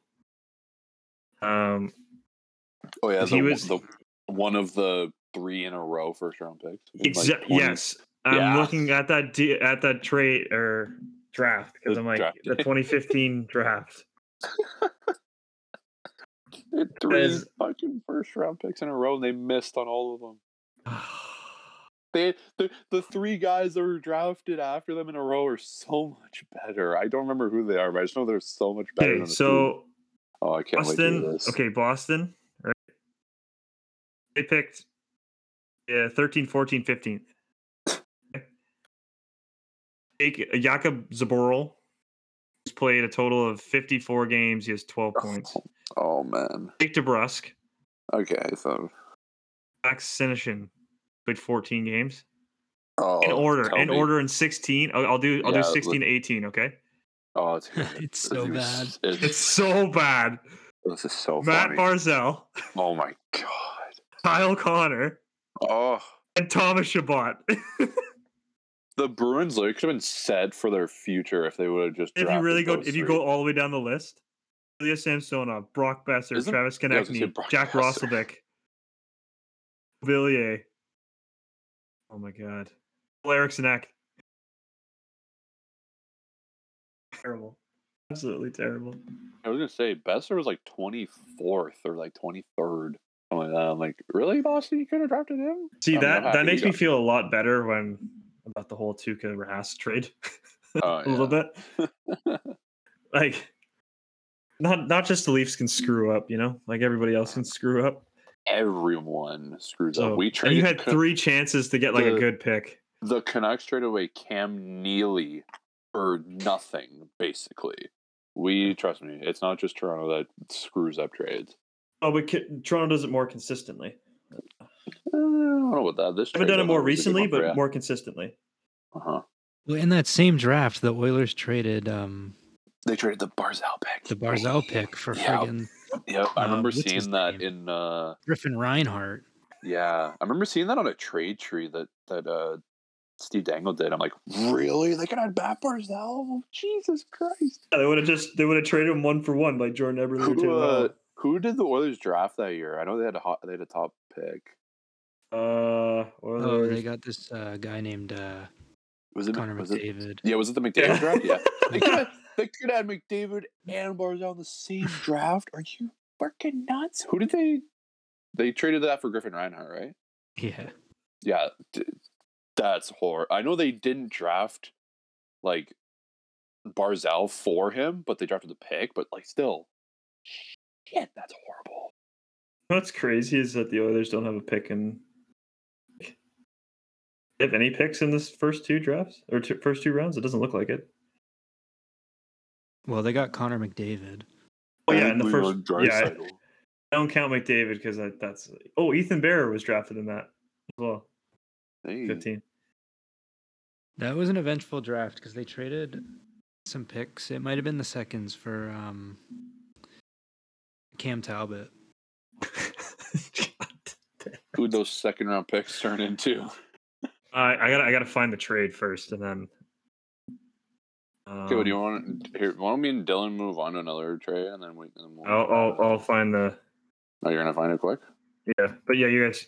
Um, Oh yeah, the, he was- the one of the three in a row first round picks. Exactly. like, exa- 20 yes, I'm Yeah. looking at that de- at that trade or draft because I'm like draft. the 2015 draft. They had three As- fucking first round picks in a row, and they missed on all of them. They the the three guys that were drafted after them in a row are so much better. I don't remember who they are, but I just know they're so much better. Okay, than the two. so oh, I can't wait to hear Boston. this. Okay, Boston. Right. They picked yeah, 13, 14, 15th. Okay. Take Jakub Zboril. He's played a total of 54 games. He has 12 points. Oh man. Jake DeBrusk. Okay, so Max Senyshyn played 14 games. oh, In order. In me. order in 16. I'll, I'll do I'll Yeah, do look- 16 to 18, okay? Oh, it's. It's so bad. It's, It's so bad. this is so Matt funny. Barzal, oh my god. Kyle Connor, Oh, and Thomas Chabot. the Bruins like could have been set for their future if they would have just. if you really go if you go all the way down the list, Ilya Samsonov, Brock Boeser, Isn't- Travis yeah, I was gonna Konecny, Jack. Roslovic, Villiers. Oh my god. Eriksson Ek. Terrible. Absolutely terrible. I was gonna say Boeser was like twenty fourth or like twenty third, something like that. I'm like, really, Boston? You could have drafted him? See I'm that that makes me feel a lot better when about the whole Tuukka Rask trade. Oh, a little bit. Like not not just the Leafs can screw up, you know? Like everybody else can screw up. Everyone screws So up. We and traded. you had Ca- three chances to get like a good pick. The Canucks traded away Cam Neely for nothing, basically. We trust me. It's not just Toronto that screws up trades. Oh, but Toronto does it more consistently. Uh, I don't know about that. This Haven't trade done it more deadline was a good recently, but ya. more consistently. Uh-huh. Well, in that same draft, the Oilers traded um, They traded the Barzal pick. the Barzal pick for Yeah. friggin' Yep, I um, remember what's his seeing that name? in. uh Griffin Reinhart. Yeah, I remember seeing that on a trade tree that that uh Steve Dangle did. I'm like, really? They could have Matt Barzal? Jesus Christ! Yeah, they would have just they would have traded him one for one like Jordan Eberle. or Who, uh, Hall. Who did the Oilers draft that year? I know they had a hot, they had a top pick. Uh, Oh, they got this uh, guy named uh, Was it Connor was it, McDavid. Yeah, was it the McDavid Yeah. draft? Yeah, they could have they could have McDavid and Barzal in the same draft. Are you freaking nuts? Who did they? They traded that for Griffin Reinhart, right? Yeah. Yeah, d- that's horror. I know they didn't draft like Barzal for him, but they drafted the pick. But like, still, shit, that's horrible. What's crazy is that the Oilers don't have a pick in. They have any picks in this first two drafts or two, first two rounds? It doesn't look like it. Well, they got Connor McDavid. Oh yeah, in the And first Leon yeah, Draisaitl. I don't count McDavid because that's oh Ethan Bear was drafted in that as well. Hey, Fifteen. That was an eventful draft because they traded some picks. It might have been the seconds for um, Cam Talbot. Who'd those second round picks turn into? I I gotta I gotta find the trade first and then. Okay, what do you um, want? Here, why don't me and Dylan move on to another trade, and then we. And we'll I'll, I'll I'll find the Oh, you're gonna find it quick. yeah, but yeah, you guys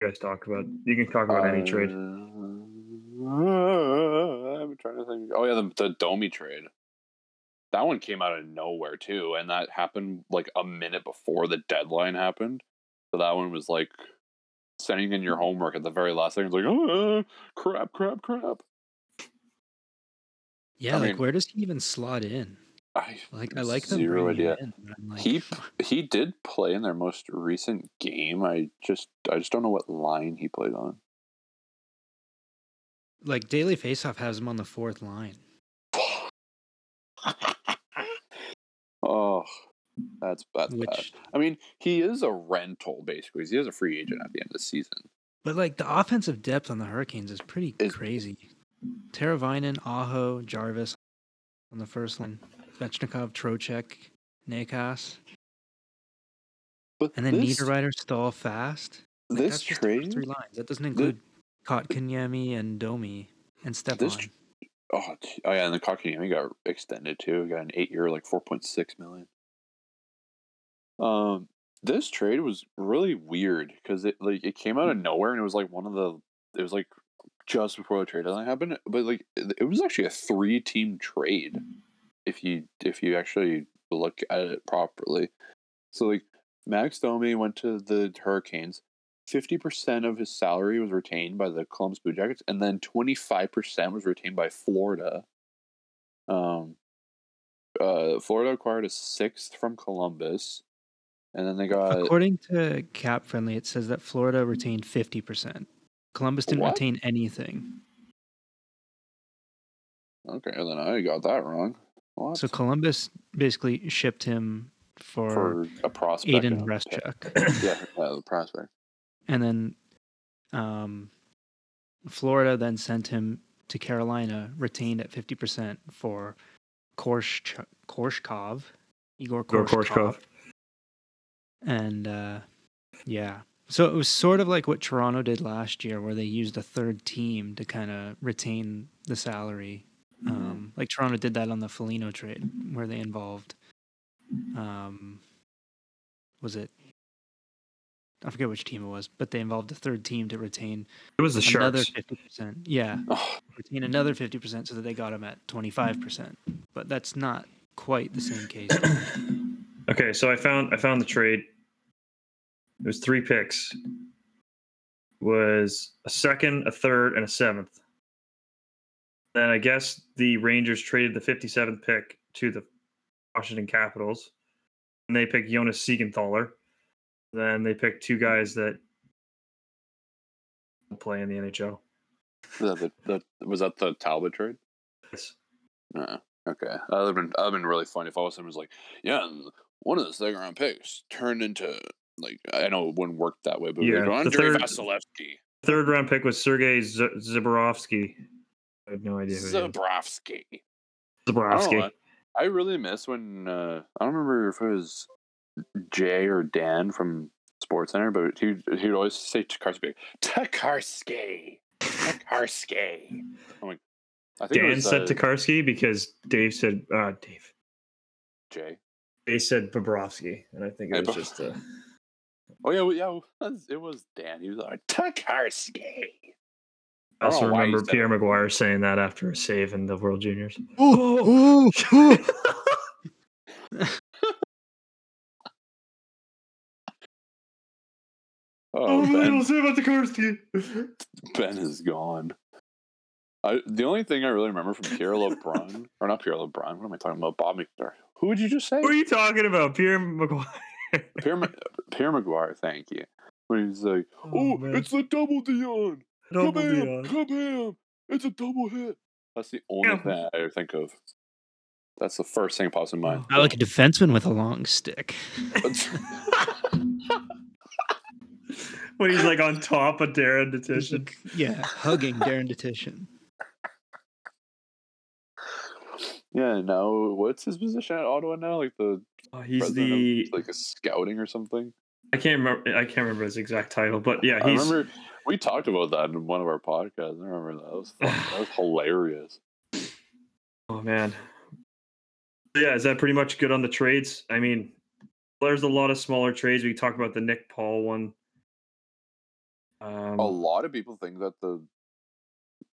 you guys talk about you can talk about any trade. Uh, I'm trying to think. Oh yeah, the the Domi trade. That one came out of nowhere too, and that happened like a minute before the deadline happened. So that one was like sending in your homework at the very last second. It's like, oh, crap, crap, crap. Yeah, I like mean- where does he even slot in? I Like I like them Zero bringing idea. in. like, he he did play in their most recent game. I just I just don't know what line he played on. like Daily Faceoff has him on the fourth line. that's that's bad. I mean, he is a rental basically. He is a free agent at the end of the season. but like the offensive depth on the Hurricanes is pretty Is- crazy. Teravainen, Aho, Jarvis on the first line, Svechnikov, Trocheck, Necas, But and then this, Niederreiter, Staal, Fast. Like, this trade, three lines. That doesn't include Kotkaniemi and Domi and Stepan. tr- oh, oh yeah, and the Kotkaniemi got extended too. He got an eight-year, like four point six million. Um, this trade was really weird because it like it came out of nowhere and it was like one of the it was like just before the trade deadline happened, but like it was actually a three-team trade if you if you actually look at it properly. So like Max Domi went to the Hurricanes. Fifty percent of his salary was retained by the Columbus Blue Jackets, and then twenty five percent was retained by Florida. Um, uh, Florida acquired a sixth from Columbus, and then they got According to Cap Friendly, it says that Florida retained 50%. Columbus didn't What? retain anything. okay. Then I got that wrong. What? So Columbus basically shipped him for, for a prospect, Aiden and a- Hreschuk. yeah, yeah, the prospect. and then um, Florida then sent him to Carolina, retained at 50% for Korsh- Korshkov, Igor Igor Korshkov. Korshkov. And uh, yeah, so it was sort of like what Toronto did last year, where they used a third team to kind of retain the salary. Um, like Toronto did that on the Foligno trade, where they involved, um, was it? I forget which team it was, but they involved a third team to retain It was the another fifty percent. Yeah, Oh, retain another fifty percent, so that they got him at twenty five percent. But that's not quite the same case. Okay, so I found I found the trade. It was three picks. Was a second, a third, and a seventh. Then I guess the Rangers traded the 57th pick to the Washington Capitals. And they picked Jonas Siegenthaler. Then they picked two guys that play in the NHL. the, the, the, was that the Talbot trade? Yes. Uh, okay, that would have been that would have been really funny if all of a sudden was like, yeah, one of the second round picks turned into like I know it wouldn't work that way, but Yeah, Andrei third- Vasilevskiy, Third round pick was Sergei Z-. I have no idea who is. I Zaborovsky. don't know, I really miss when uh, I don't remember if it was Jay or Dan from Sports Center, but he he'd always say Takarsky, Takarsky, Takarsky. I'm like, I think Dan was, said uh, Tokarski because Dave said uh Dave. Jay. They said Bobrovsky, and I think it was just uh, Oh yeah, well, yeah, it was, it was Dan. He was like Takarsky. I I also know remember Pierre it. McGuire saying that after a save in the World Juniors. ooh, oh. ooh, ooh. Oh, oh Ben, say about Tokarski. ben is gone. I, the only thing I really remember from Pierre LeBrun, or not Pierre LeBrun, what am I talking about? Bob McDar. Who would you just say? What are you talking about, Pierre McGuire? Pierre, Ma- Pierre McGuire, thank you. When he's like, oh, man. it's the double Dion. Double Kabam, Dion. kabam. It's a double hit. That's the only Yeah. thing I think of. That's the first thing that pops in mind. I like a defenseman with a long stick. when he's like on top of Darren Detition. Yeah, hugging Darren Detition. Yeah, now what's his position at Ottawa now? Like the Oh, he's president the of, like a scouting or something. I can't remember I can't remember his exact title, but yeah, I he's remember we talked about that in one of our podcasts. I remember that. That was fun. that was hilarious. oh man. Yeah, is that pretty much good on the trades? I mean, there's a lot of smaller trades. We talked about the Nick Paul one. Um, A lot of people think that the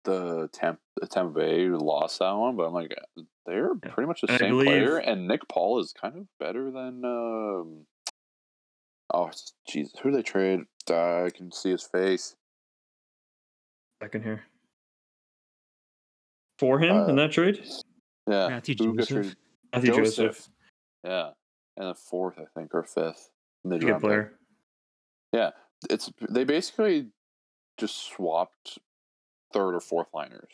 the Tampa, Tampa Bay lost that one, but I'm like, they're Yeah. pretty much the And same believe- player, and Nick Paul is kind of better than. Um, oh, Jesus, who did they trade? Uh, I can see his face. second here. For him Uh, in that trade? Yeah, Matthew who Joseph. Matthew Joseph. Joseph. Yeah, and a fourth, I think, or fifth. He's a good player. It's they basically just swapped third or fourth liners.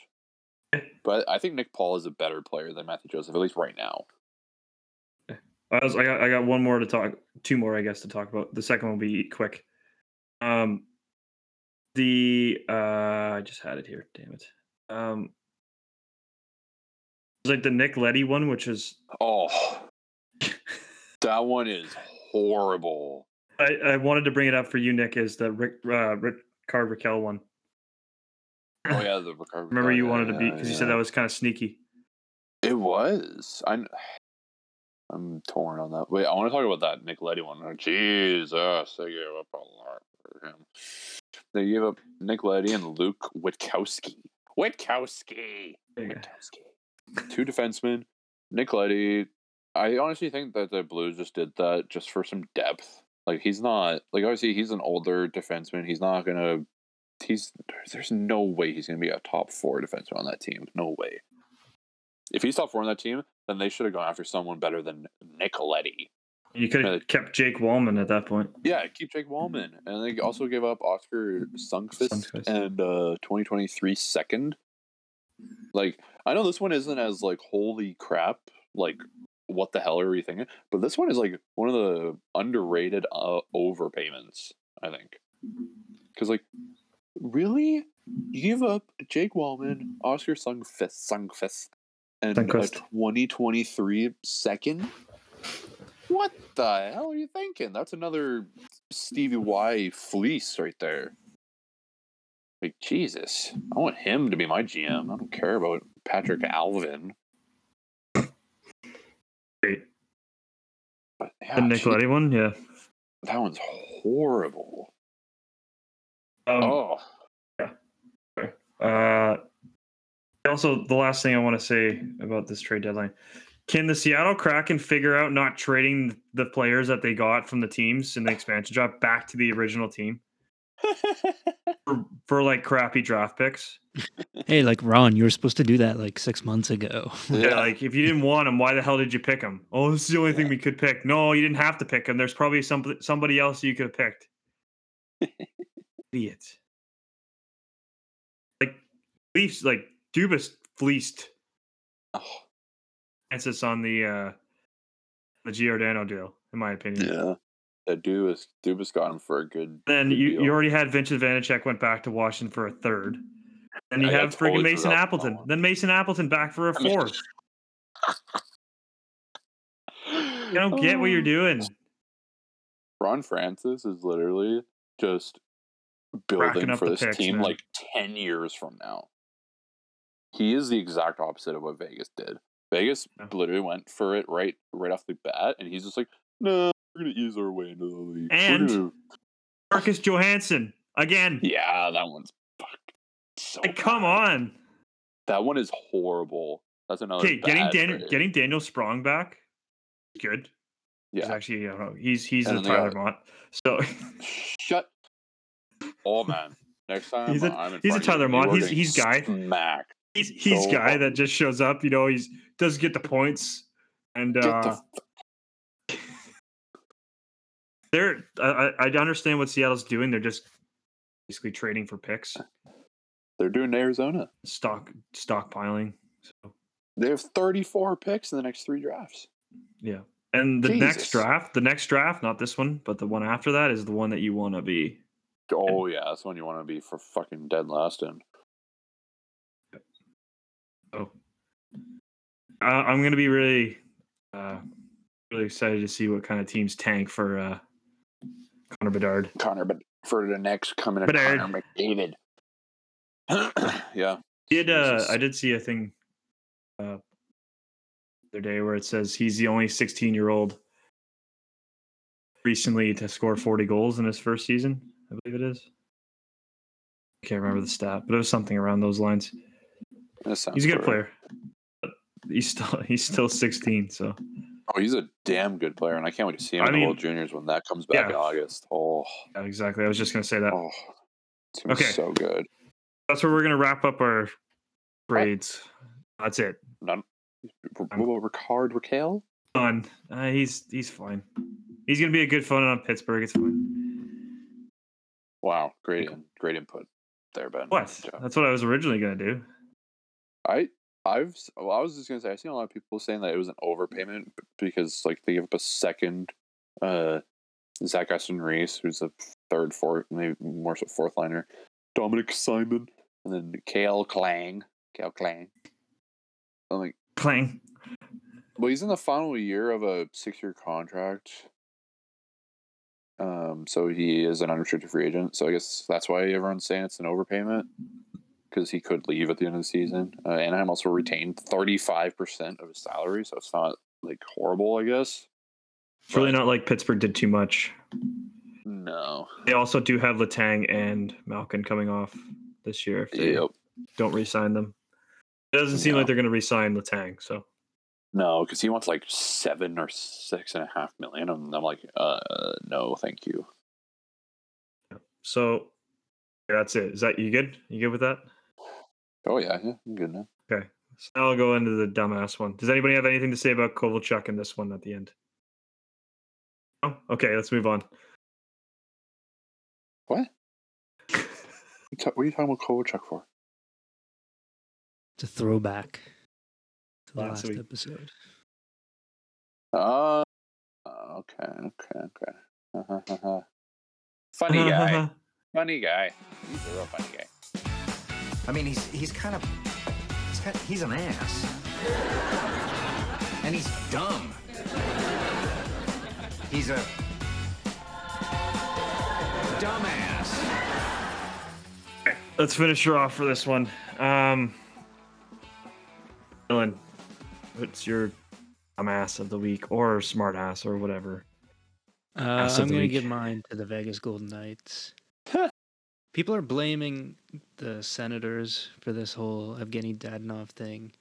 But I think Nick Paul is a better player than Matthew Joseph, at least right now. I, was, I got I got one more to talk, two more I guess to talk about. The second one will be quick. Um, the uh, I just had it here. Damn it. Um, it's like the Nick Leddy one, which is Oh, that one is horrible. I, I wanted to bring it up for you, Nick, is the Rick uh, Rick Card Raquel one. Oh yeah, the Ricardo. Remember you wanted to be yeah, because you said that was kind of sneaky. It was. I. I'm torn on that. Wait, I want to talk about that Nick Leddy one. Oh, Jesus, they gave up a lot for him. They gave up Nick Leddy and Luke Witkowski. Witkowski. There you go. Witkowski. Two defensemen. Nick Leddy. I honestly think that the Blues just did that just for some depth. Like he's not like obviously he's an older defenseman. He's not gonna. He's there's no way he's gonna be a top four defenseman on that team. No way. If he's top four on that team, then they should have gone after someone better than Nick Leddy. You could Uh, have kept Jake Walman at that point. Yeah, keep Jake Walman, and they also gave up Oskar Sundqvist Sundqvist. and uh 2023 second. Like I know this one isn't as like holy crap, like what the hell are we thinking? But this one is like one of the underrated uh, overpayments. I think because like really, you give up Jake Walman, Oskar Sundqvist, Sundqvist, and a 2023 second. What the hell are you thinking? That's another Stevie Y fleece right there. Like Jesus, I want him to be my GM. I don't care about Patrik Allvin. Great. But yeah, The gee, one, yeah. that one's horrible. Um, oh, Uh, also, the last thing I want to say about this trade deadline: Can the Seattle Kraken figure out not trading the players that they got from the teams in the expansion draft back to the original team for, for like crappy draft picks? Hey, like Ron, you were supposed to do that like six months ago. Yeah. like if you didn't want them, why the hell did you pick them? Oh, this is the only thing we could pick. No, you didn't have to pick them. There's probably some somebody else you could have picked. Idiot. Like Leafs, like Dubas fleeced Oh, Francis on the uh the Giordano deal, in my opinion. yeah. That Dubas, Dubas got him for a good. Then good you, deal. you already had Vincent Vanecek went back to Washington for a third. Then you I- I have totally freaking Mason Appleton. Then Mason Appleton back for a fourth. You don't get what you're Oh. doing. Ron Francis is literally just building for this picks, team man. like 10 years from now. He is the exact opposite of what Vegas did. Vegas Yeah. literally went for it right right off the bat, and he's just like, no, we're going to ease our way into the league. And- gonna-" Marcus Johansson again. Yeah, that one's fucked. So Like, come on. That one is horrible. That's another Okay, getting Daniel trade. getting Daniel Sprong back, good. He's yeah. actually, I don't know, he's he's And a Tyler Motte. So. Oh man, next time He's a- I'm in he's a Tyler Motte. He's- he's guy. Smacked. he's he's So guy hard. that just shows up. You know, he's does get the points, and Get uh, the they're I, I I understand what Seattle's doing. They're just basically trading for picks, They're doing Arizona. stock stockpiling. So They have 34 picks in the next three drafts. yeah, And the next draft, the next draft, not this one, but the one after that is the one that you want to be. Oh yeah, that's when you want to be for fucking dead last in. Oh, uh, I'm gonna be really, uh, really excited to see what kind of teams tank for uh, Connor Bedard. Connor, but for the next coming to Bedard. Connor McDavid. yeah, Did uh, Jesus. I did see a thing uh, the other day where it says he's the only 16 year old recently to score 40 goals in his first season. I believe it is. I can't remember the stat, but it was something around those lines. He's a good correct. player. But he's still he's still 16, so Oh, he's a damn good player, and I can't wait to see him I in the mean- World Juniors when that comes back in August. Oh, yeah, exactly. I was just gonna say that. oh, it's Okay. so good. That's where we're gonna wrap up our grades. That's it. None. What about Rickard Rakell? Done. Uh, he's he's fine. He's gonna be a good phone on Pittsburgh. It's fine. Wow, great, great input there, Ben. What? That's what I was originally gonna do. I I've well, I was just gonna say I've seen a lot of people saying that it was an overpayment because like they give up a second uh Zach Aston Reese, who's a third, fourth, maybe more so fourth liner, Dominik Simon, and then Calle Clang. Calle Clang. I'm like, Clang. well, he's in the final year of a six year contract. Um, so he is an unrestricted free agent. So I guess that's why everyone's saying it's an overpayment because he could leave at the end of the season. Uh, Anaheim also retained thirty five percent of his salary, so it's not like horrible, I guess. It's really not like Pittsburgh did too much. No. They also do have Letang and Malkin coming off this year if they Yep. don't re-sign them. It doesn't seem like they're going to re-sign Letang. So No, because he wants like seven or six and a half million, and I'm like, uh, no, thank you. so that's it. Is that you good? You good with that? Oh yeah, yeah, I'm good now. Okay. So now I'll go into the dumbass one. Does anybody have anything to say about Kovalchuk in this one at the end? Oh, okay. Let's move on. What? What are you talking about Kovalchuk for? It's a throwback to the Last last week. episode. Uh, okay, okay, okay. Uh-huh, uh-huh. funny guy, funny guy. He's a real funny guy. I mean, he's he's kind of he's kind he's an ass, and he's dumb. He's a dumbass. Let's finish her off for this one. Um, Dylan, what's your dumbass of the week or smart ass or whatever? Uh, I'm going to give mine to the Vegas Golden Knights. People are blaming the Senators for this whole Evgeny Dadonov thing.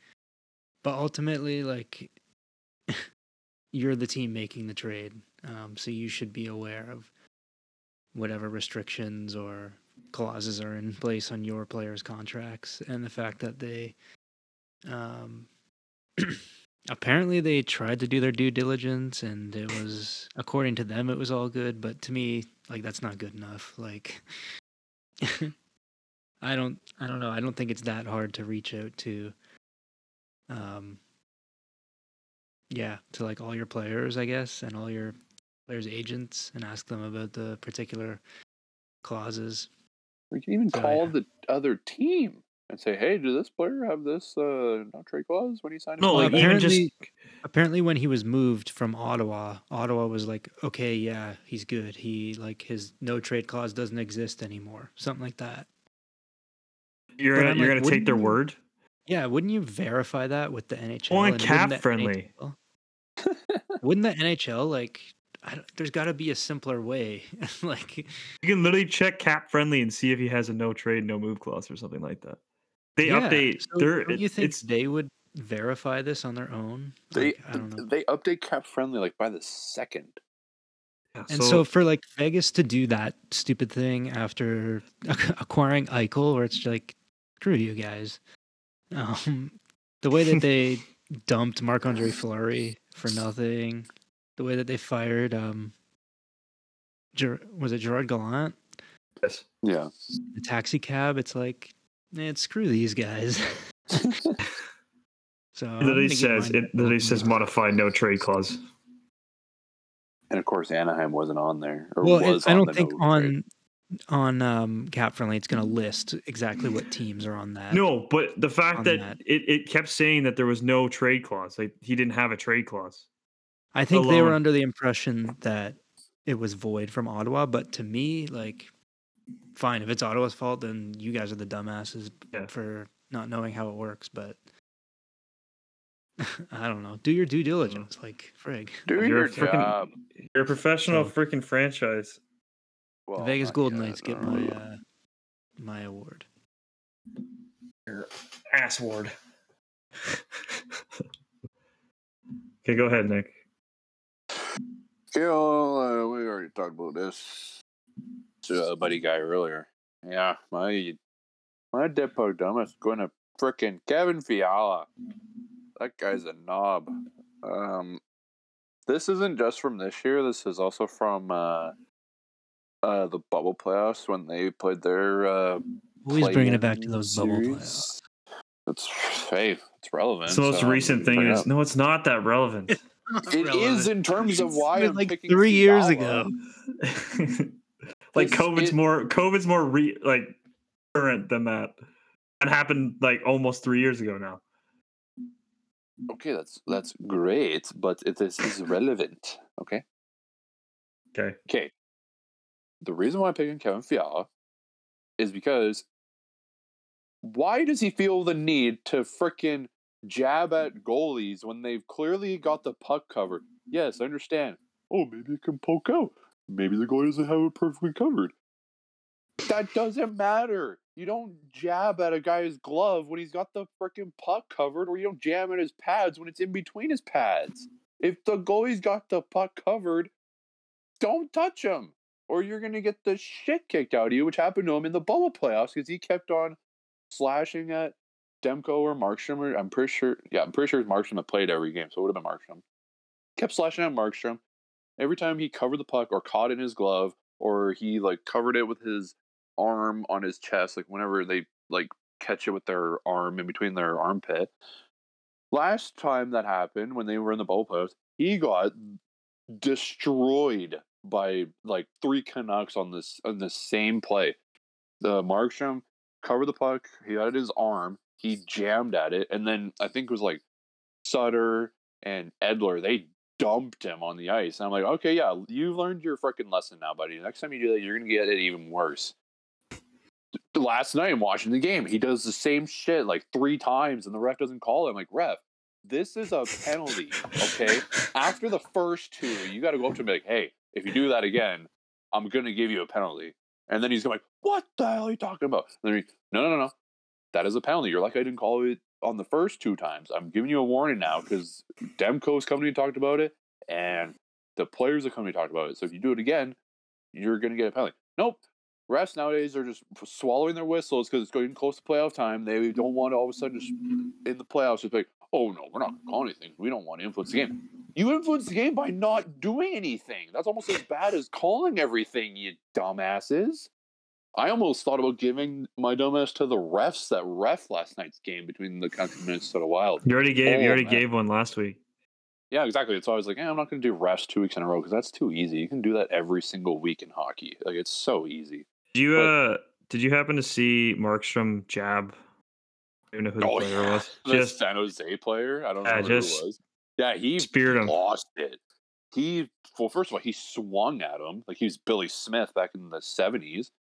But ultimately, like, you're the team making the trade. Um, so you should be aware of whatever restrictions or clauses are in place on your players' contracts. And the fact that they. Um, apparently they tried to do their due diligence and it was according to them it was all good but to me like that's not good enough like i don't i don't know i don't think it's that hard to reach out to um yeah to like all your players i guess and all your players agents and ask them about the particular clauses We can even So, call yeah. the other team and say, "Hey, did this player have this uh, no trade clause when he signed?" No, a like even just apparently- apparently when he was moved from Ottawa, Ottawa was like, okay, yeah, he's good. He like his no trade clause doesn't exist anymore, something like that. you're but gonna I'm you're like, gonna take their you- word. Yeah, wouldn't you verify that with the NHL? Well, and wouldn't cap the friendly. NHL wouldn't the NHL like? I don't, there's got to be a simpler way. like, You can literally check cap friendly and see if he has a no trade, no move clause or something like that. They yeah, update. so their, don't you think it's they would verify this on their own? they Like, I don't know. they update cap friendly like by the second. yeah, And so, for like Vegas to do that stupid thing after acquiring Eichel, where it's like, screw you guys. Um, the way that they dumped Marc Andre Fleury for nothing, the way that they fired, um, Ger- was it Gerard Gallant, yes. Yeah. the taxi cab? It's like, man, screw these guys. so It I'm literally gonna give says mine it to literally Golden says Knights. modify no trade clause. And of course, Anaheim wasn't on there. Or Well, it, was I don't the think no on trade. on um, Cap Friendly it's going to list exactly what teams are on that. No, but the fact that, that. It, it kept saying that there was no trade clause. Like he didn't have a trade clause. I think they were under the impression that it was void from Ottawa, but to me, like, fine if it's Ottawa's fault, then you guys are the dumbasses Yeah. for not knowing how it works. But I don't know. Do your due diligence, like frig. Do You're your a job. You're a professional So- freaking franchise. Well, the Vegas not Golden yet, Knights get my don't uh, my award. Your ass ward. okay, go ahead, Nick. Yeah, well, uh, we already talked about this to a buddy guy earlier. Yeah, my my dead pug dumb is going to frickin' Kevin Fiala. That guy's a knob. Um, this isn't just from this year. This is also from uh, uh, the bubble playoffs when they played their uh, Always bringing it back to play-in those bubble playoffs. It's hey, it's relevant. It's the most so recent thing Is, up. no, it's not that relevant. It is in terms of why been I'm like picking three years ago. like It's- COVID's it- more COVID's more re, like current than that. That happened like almost three years ago now. Okay, that's that's great, but it is, is relevant. Okay. Okay. Okay. The reason why I'm picking Kevin Fiala is because why does he feel the need to frickin' jab at goalies when they've clearly got the puck covered? Yes, I understand. Oh, maybe it can poke out. Maybe the goalie doesn't have it perfectly covered. That doesn't matter. You don't jab at a guy's glove when he's got the frickin' puck covered, or you don't jam at his pads when it's in between his pads. If the goalie's got the puck covered, don't touch him, or you're gonna get the shit kicked out of you, which happened to him in the bubble playoffs because he kept on slashing at Demko or Markstrom. Or I'm pretty sure, yeah, I'm pretty sure it's Markstrom that played every game, so it would have been Markstrom. Kept slashing at Markstrom every time he covered the puck or caught in his glove or he like covered it with his arm on his chest, like whenever they like catch it with their arm in between their armpit. Last time that happened when they were in the bubble post, he got destroyed by like three Canucks on this on the same play. The Markstrom covered the puck, he had his arm, he jammed at it, and then I think it was like Sutter and Edler, they dumped him on the ice. And I'm like, okay, yeah, you've learned your freaking lesson now, buddy. Next time you do that, you're gonna get it even worse. Last night I'm watching the game, he does the same shit like three times, and the ref doesn't call it. I'm like, ref, this is a penalty, okay? After the first two, you got to go up to him and be like, hey, if you do that again, I'm gonna give you a penalty. And then he's going like, what the hell are you talking about? And then he, no, no, no, no, that is a penalty. You're like, I didn't call it on the first two times. I'm giving you a warning now because Demko's company talked about it, and the players the company talked about it. So if you do it again, you're gonna get a penalty. Nope. Refs nowadays are just swallowing their whistles because it's getting close to playoff time. They don't want to all of a sudden just in the playoffs just be like, oh no, we're not gonna call anything. We don't want to influence the game. You influence the game by not doing anything. That's almost as bad as calling everything, you dumbasses. I almost thought about giving my dumbass to the refs that ref last night's game between the Canucks and Minnesota Wild. You already gave. Oh, you already man. gave one last week. Yeah, exactly. So I was like, eh, I'm not going to do refs two weeks in a row because that's too easy. You can do that every single week in hockey. Like it's so easy. Did you But- uh? Did you happen to see Markstrom jab? I don't know who the player was. Oh, the Just San Jose player. I don't Yeah, know just who it was. Yeah, he speared him. lost it. He well, first of all, he swung at him like he was Billy Smith back in the seventies,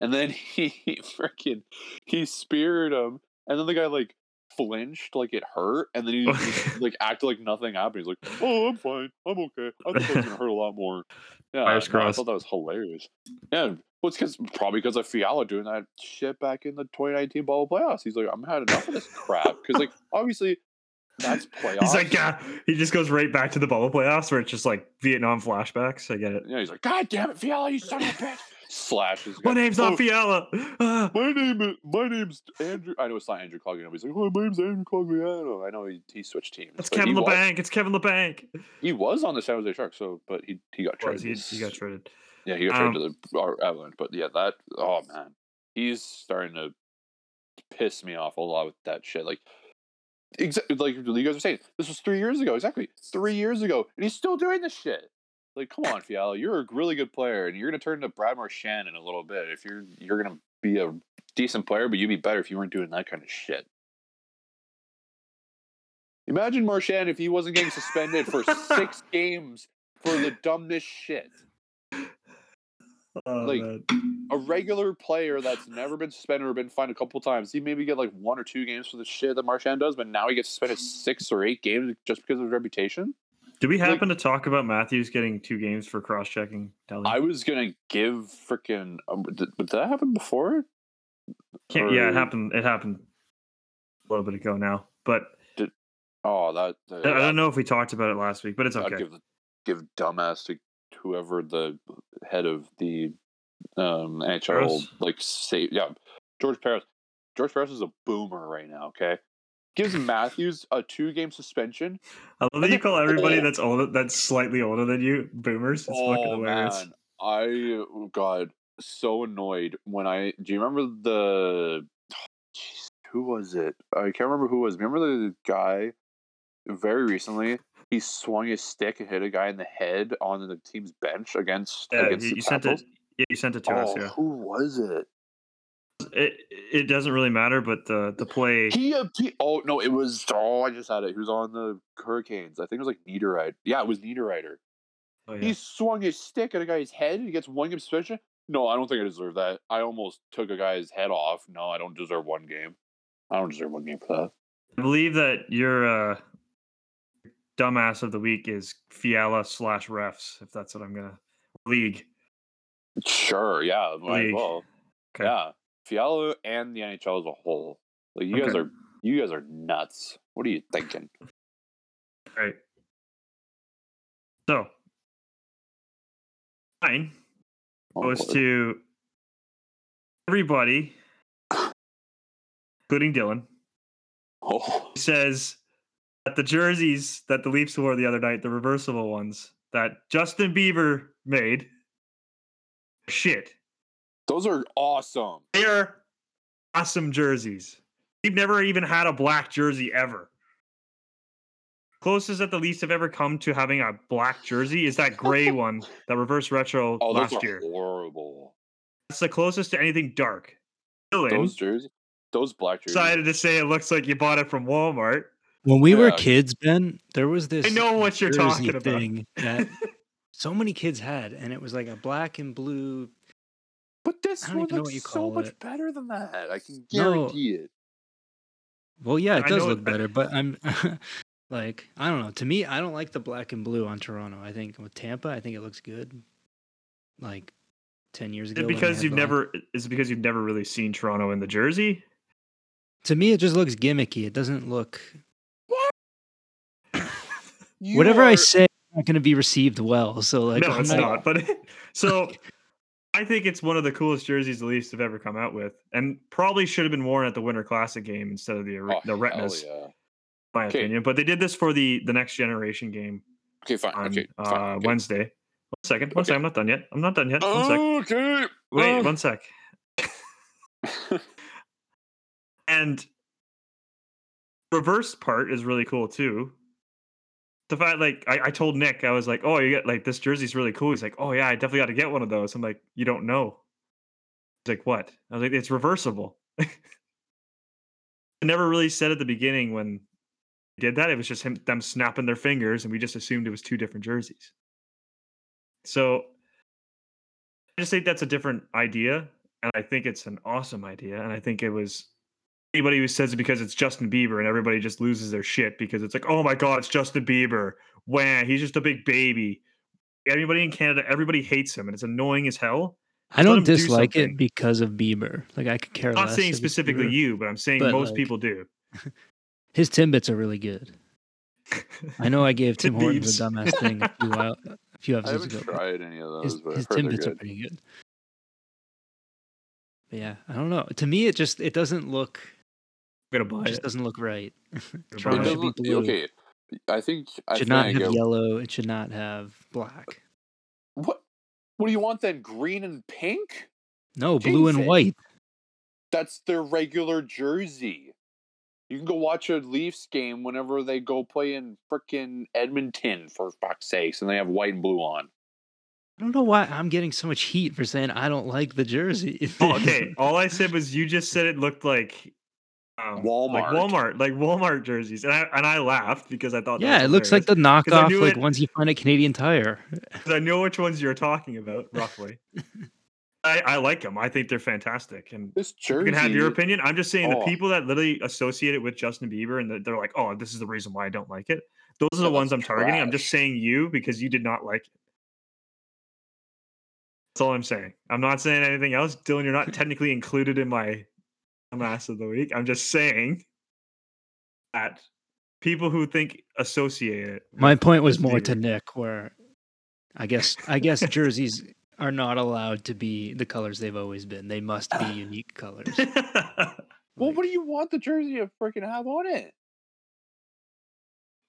and then he freaking he speared him, and then the guy like flinched like it hurt, and then he just, like acted like nothing happened. He's like, "Oh, I'm fine, I'm okay. I thought that was gonna hurt a lot more." Yeah, Fingers no, I thought that was hilarious. Yeah, well, it's because probably because of Fiala doing that shit back in the 2019 bubble playoffs. He's like, I'm had enough of this crap because like obviously that's playoffs. He's like, yeah. He just goes right back to the bubble playoffs where it's just like Vietnam flashbacks. I get it. Yeah, he's like, God damn it, Fiala, you son of a bitch! Slashes. My name's not Oh, Fiala. Ah. My name is my name's Andrew. I know it's not Andrew Cogliano. But he's like, oh, my name's Andrew Cogliano. I know he, he switched teams. But Kevin he was, It's Kevin Labanc. he was on the San Jose Sharks, so but he he got traded. he, he got traded. Yeah, he got Um, traded to the our Avalanche. But yeah, that oh man, he's starting to piss me off a lot with that shit. Like, exactly like you guys were saying, this was three years ago. Exactly, three years ago, and he's still doing this shit. Like, come on, Fiala, you're a really good player, and you're gonna turn into Brad Marchand in a little bit. If you're you're gonna be a decent player, but you'd be better if you weren't doing that kind of shit. Imagine Marchand if he wasn't getting suspended for six games for the dumbest shit. Oh, Like, man. A regular player that's never been suspended or been fined a couple times, he maybe get like one or two games for the shit that Marchand does, but now he gets suspended six or eight games just because of his reputation. Did we like- happen to talk about Matthews getting two games for cross checking? I was gonna give freaking. Um, did, did that happen before? Can't, yeah, it happened. It happened a little bit ago now, but Oh, that. I I don't know if we talked about it last week. But it's I'd okay. give give dumbass to whoever the head of the um NHL Parros? like say yeah George Parros. George Parros is a boomer right now. Okay, gives Matthews a two game suspension. I love that you call everybody that's older, that's slightly older than you, boomers. It's oh, fucking oh hilarious. man, I oh, got so annoyed when I. Do you remember the? Jeez, who was it? I can't remember who it was. Remember the guy? Very recently, he swung his stick and hit a guy in the head on the team's bench against Yeah, against you, the you sent it. Yeah, you sent it to us. Oh, Yeah, who was it? It it doesn't really matter, but the the play. He, uh, he oh no, it was oh I just had it. He was on the Hurricanes. I think it was like Niederreiter. Yeah, it was Niederreiter. oh, yeah. He swung his stick at a guy's head and he gets one game suspension. No, I don't think I deserve that. I almost took a guy's head off. No, I don't deserve one game. I don't deserve one game for that. I believe that your uh, dumbass of the week is Fiala slash refs. If that's what I'm gonna league. Sure, yeah, League. well. Okay. Yeah, Fiala and the NHL as a whole. Like you guys are, you guys are nuts. What are you thinking? Right. So, mine Oh, goes Lord. to everybody, including Dylan. oh, He says that the jerseys that the Leafs wore the other night, the reversible ones that Justin Bieber made, shit. Those are awesome. They are awesome jerseys. We've never even had a black jersey ever. Closest that the Leafs have ever come to having a black jersey is that gray one, that reverse retro Oh, those last are year. horrible. That's the closest to anything dark. Dylan Those jerseys, those black jerseys. decided to say it looks like you bought it from Walmart. When we were kids, Ben, there was this I know what you're talking about. thing that so many kids had, and it was like a black and blue. But this one even know looks what you so call much it. better than that. I can No. guarantee it. Well, yeah, it does look it- better, but I'm like, I don't know. To me, I don't like the black and blue on Toronto. I think with Tampa, I think it looks good. Like ten years ago, it when they because you've the- never is it because you've never really seen Toronto in the jersey? To me, it just looks gimmicky. It doesn't look. You Whatever I are- say, not going to be received well. So like, no, I'm it's not- not. But so I think it's one of the coolest jerseys the Leafs have ever come out with, and probably should have been worn at the Winter Classic game instead of the Oh, the retinas, yeah. my Okay. opinion. But they did this for the the next generation game Okay, fine. on okay, uh, okay. Wednesday. One second, one Okay. second. I'm not done yet. I'm not done yet. One sec. Okay. Wait, uh. one sec. And reverse part is really cool too. The fact, like, I, I told Nick, I was like, "Oh, you get like this jersey's really cool." He's like, "Oh yeah, I definitely got to get one of those." I'm like, "You don't know." He's like, "What?" I was like, "It's reversible." I never really said at the beginning when he did that. It was just him them snapping their fingers, and we just assumed it was two different jerseys. So I just think that's a different idea, and I think it's an awesome idea. And I think it was anybody who says it because it's Justin Bieber, and everybody just loses their shit because it's like, oh my god, it's Justin Bieber. Wham, he's just a big baby. Everybody in Canada, everybody hates him, and it's annoying as hell. I Just let don't him do dislike it because of Bieber. Like I could care I'm not less. saying specifically Bieber. you, but I'm saying But, most like, people do. His Timbits are really good. I know I gave Tim Hortons Biebs. a dumbass thing a few, while, a few I episodes haven't ago. but tried any of those, His, but his I've heard they're Timbits are pretty good. But yeah, I don't know. To me, it just it doesn't look I'm gonna buy it just it. doesn't look right. It It Toronto should be doesn't- blue. Okay, I think I It should not think have it- yellow. It should not have black. What? What do you want then? Green and pink? No, blue and white. That's their regular jersey. You can go watch a Leafs game whenever they go play in frickin' Edmonton, for fuck's sakes, and they have white and blue on. I don't know why I'm getting so much heat for saying I don't like the jersey. Oh, okay, all I said was you just said it looked like um, like Walmart. Walmart, like Walmart jerseys, and I and I laughed because I thought yeah, it looks like the knockoff like it- ones you find at Canadian Tire. because I know which ones you're talking about roughly. I, I like them. I think they're fantastic, and This jersey, you can have your opinion. I'm just saying Oh. the people that literally associate it with Justin Bieber and that they're like, "Oh, this is the reason why I don't like it." Those are Yeah, the ones I'm that's targeting. I'm just saying you because you did not like it. That's all I'm saying. I'm not saying anything else, Dylan. You're not technically included in my mass of the week. I'm just saying that people who think associate it. My point was Justin more to Nick, where I guess I guess jerseys are not allowed to be the colors they've always been. They must be unique colors. Well, what do you want the jersey to freaking have on it?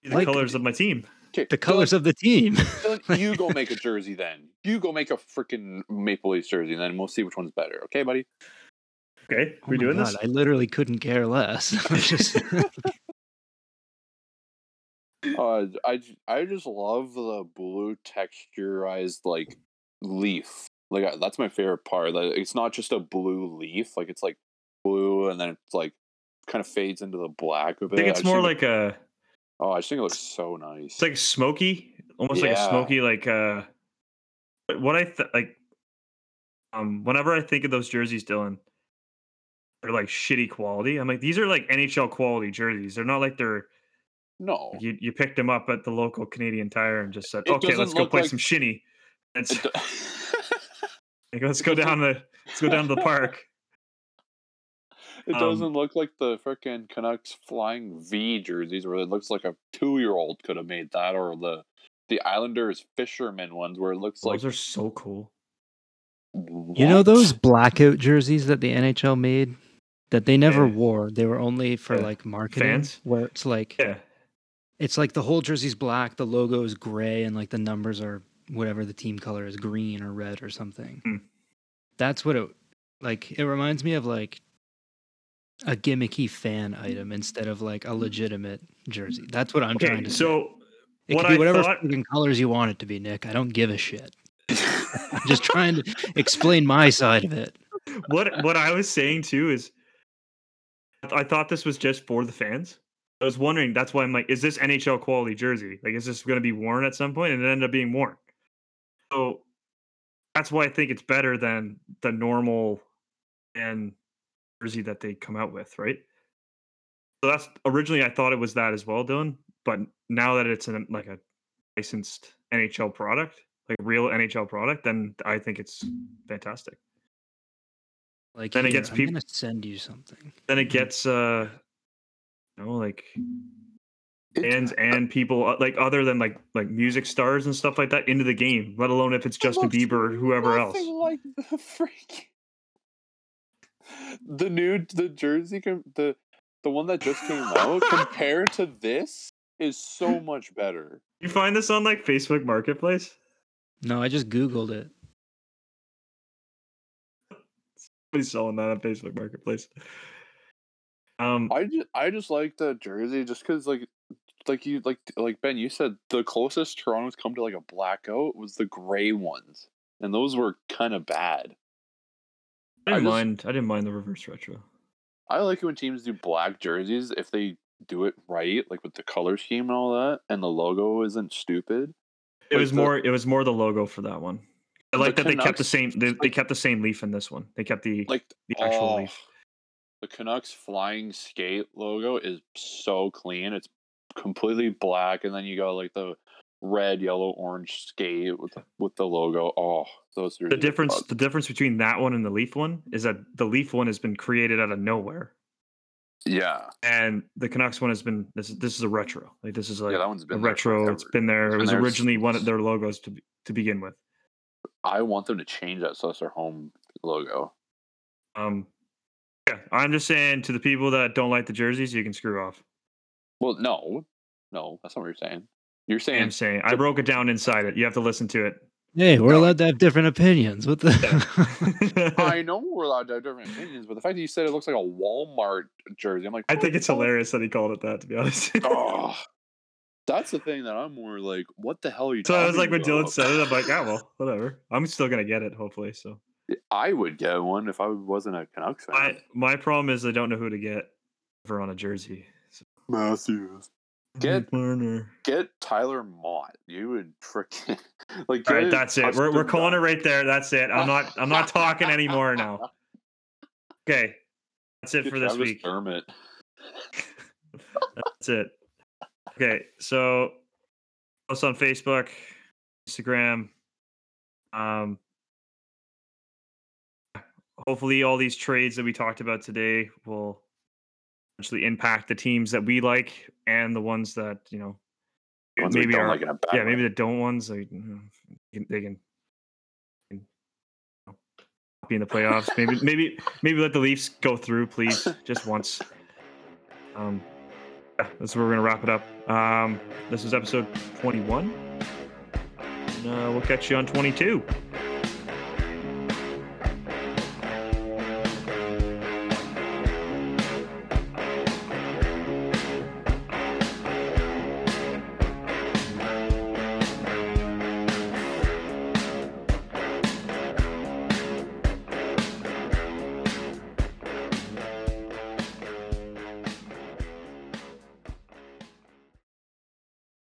the Like- colors of my team. Okay, the colors of the team. Dylan, you go make a jersey then. You go make a freaking Maple Leafs jersey, and then we'll see which one's better. Okay, buddy? Okay, Oh we my doing God, this? I literally couldn't care less. I'm just- Uh, I j- I just love the blue texturized like leaf. Like that's my favorite part. Like it's not just a blue leaf. Like it's like blue, and then it's like kind of fades into the black of it. I think it's just more it- like a oh, I just think it looks so nice. it's like smoky, almost like a smoky like uh what I th- like um whenever I think of those jerseys, Dylan, they're like shitty quality. I'm like these are like NHL quality jerseys. They're not like they're no, you you picked them up at the local Canadian Tire and just said, It "Okay, let's go play like- some shinny." It's It do- like, let's go down the let's go down to the park. It Um, doesn't look like the freaking Canucks flying V jerseys where it looks like a two year old could have made that, or the the Islanders fisherman ones where it looks like Those are so cool. you know those blackout jerseys that the NHL made that they never Yeah. wore. They were only for Yeah. like marketing. Fans? Where it's like Yeah. it's like the whole jersey's black, the logo is gray, and like the numbers are whatever the team color is, green or red or something. Hmm. That's what it like. It reminds me of like a gimmicky fan item instead of like a legitimate jersey. That's what I'm trying Okay, to say. so It what can be I whatever thought colors you want it to be, Nick. I don't give a shit. I'm just trying to explain my side of it. what what I was saying too is I thought this was just for the fans. I was wondering that's why I'm like, is this NHL quality jersey? Like, is this going to be worn at some point? And it ended up being worn. So that's why I think it's better than the normal and jersey that they come out with, right? So that's originally I thought it was that as well, Dylan. But now that it's an, like a licensed NHL product, like real NHL product, then I think it's fantastic. Like Then it gets I'm peop- gonna send you something. then it gets uh you know like It- fans and people uh, like other than like like music stars and stuff like that into the game let alone if it's justin bieber or whoever else Like the freak, the new the jersey com- the the one that just came out compared to this is so much better. you find this on like facebook marketplace No, I just googled it. Somebody's selling that on facebook marketplace um I just I just like the jersey just because like like you like like Ben you said the closest Toronto's come to like a blackout was the gray ones and those were kind of bad. i didn't I just- mind i didn't mind the reverse retro I like it when teams do black jerseys if they do it right, like with the color scheme and all that, and the logo isn't stupid. it Like was the- more it was more the logo for that one i The like that they kept the same they, they kept the same leaf in this one they kept the Like the actual oh, leaf The Canucks flying skate logo is so clean. It's completely black, and then you got like the red, yellow, orange skate with the, with the logo. Oh, those are the difference the difference between that one and the leaf one is that the leaf one has been created out of nowhere Yeah, and the Canucks one has been this. is- This is a retro. Like this is like yeah, that one's a been retro. It's been there. It's It been was there originally one of their logos to to begin with. I want them to change that so that's their home logo. Um, yeah, I'm just saying to the people that don't like the jerseys, you can screw off. Well, no, no, that's not what you're saying. You're saying I'm saying I broke it down inside it. You have to listen to it. Hey, we're No. allowed to have different opinions. What the? I know we're allowed to have different opinions, but the fact that you said it looks like a Walmart jersey, I'm like, I think it's hilarious that he called it that. To be honest. Oh, That's the thing that I'm more like, what the hell are you? So I was like, talking when Dylan said it, I'm like, yeah, well, whatever. I'm still gonna get it, hopefully. So I would get one if I wasn't a Canucks fan. I my problem is I don't know who to get for on a jersey. So, Matthews. Get Marner. get Tyler Motte. You would freaking like. All right, that's it. We're we're calling it right there. That's it. I'm not I'm not talking anymore now. Okay, that's it Get for this Travis week. Dermott. That's it. Okay, so post on Facebook, Instagram. Um, hopefully, all these trades that we talked about today will actually impact the teams that we like and the ones that you know ones maybe don't are like in a bad yeah way. maybe the don't ones like you know, they can, they can, can, you know, be in the playoffs. maybe maybe maybe let the Leafs go through, please, just once. Um, that's where we're gonna wrap it up. Um, this is episode twenty-one. And, uh, we'll catch you on twenty-two.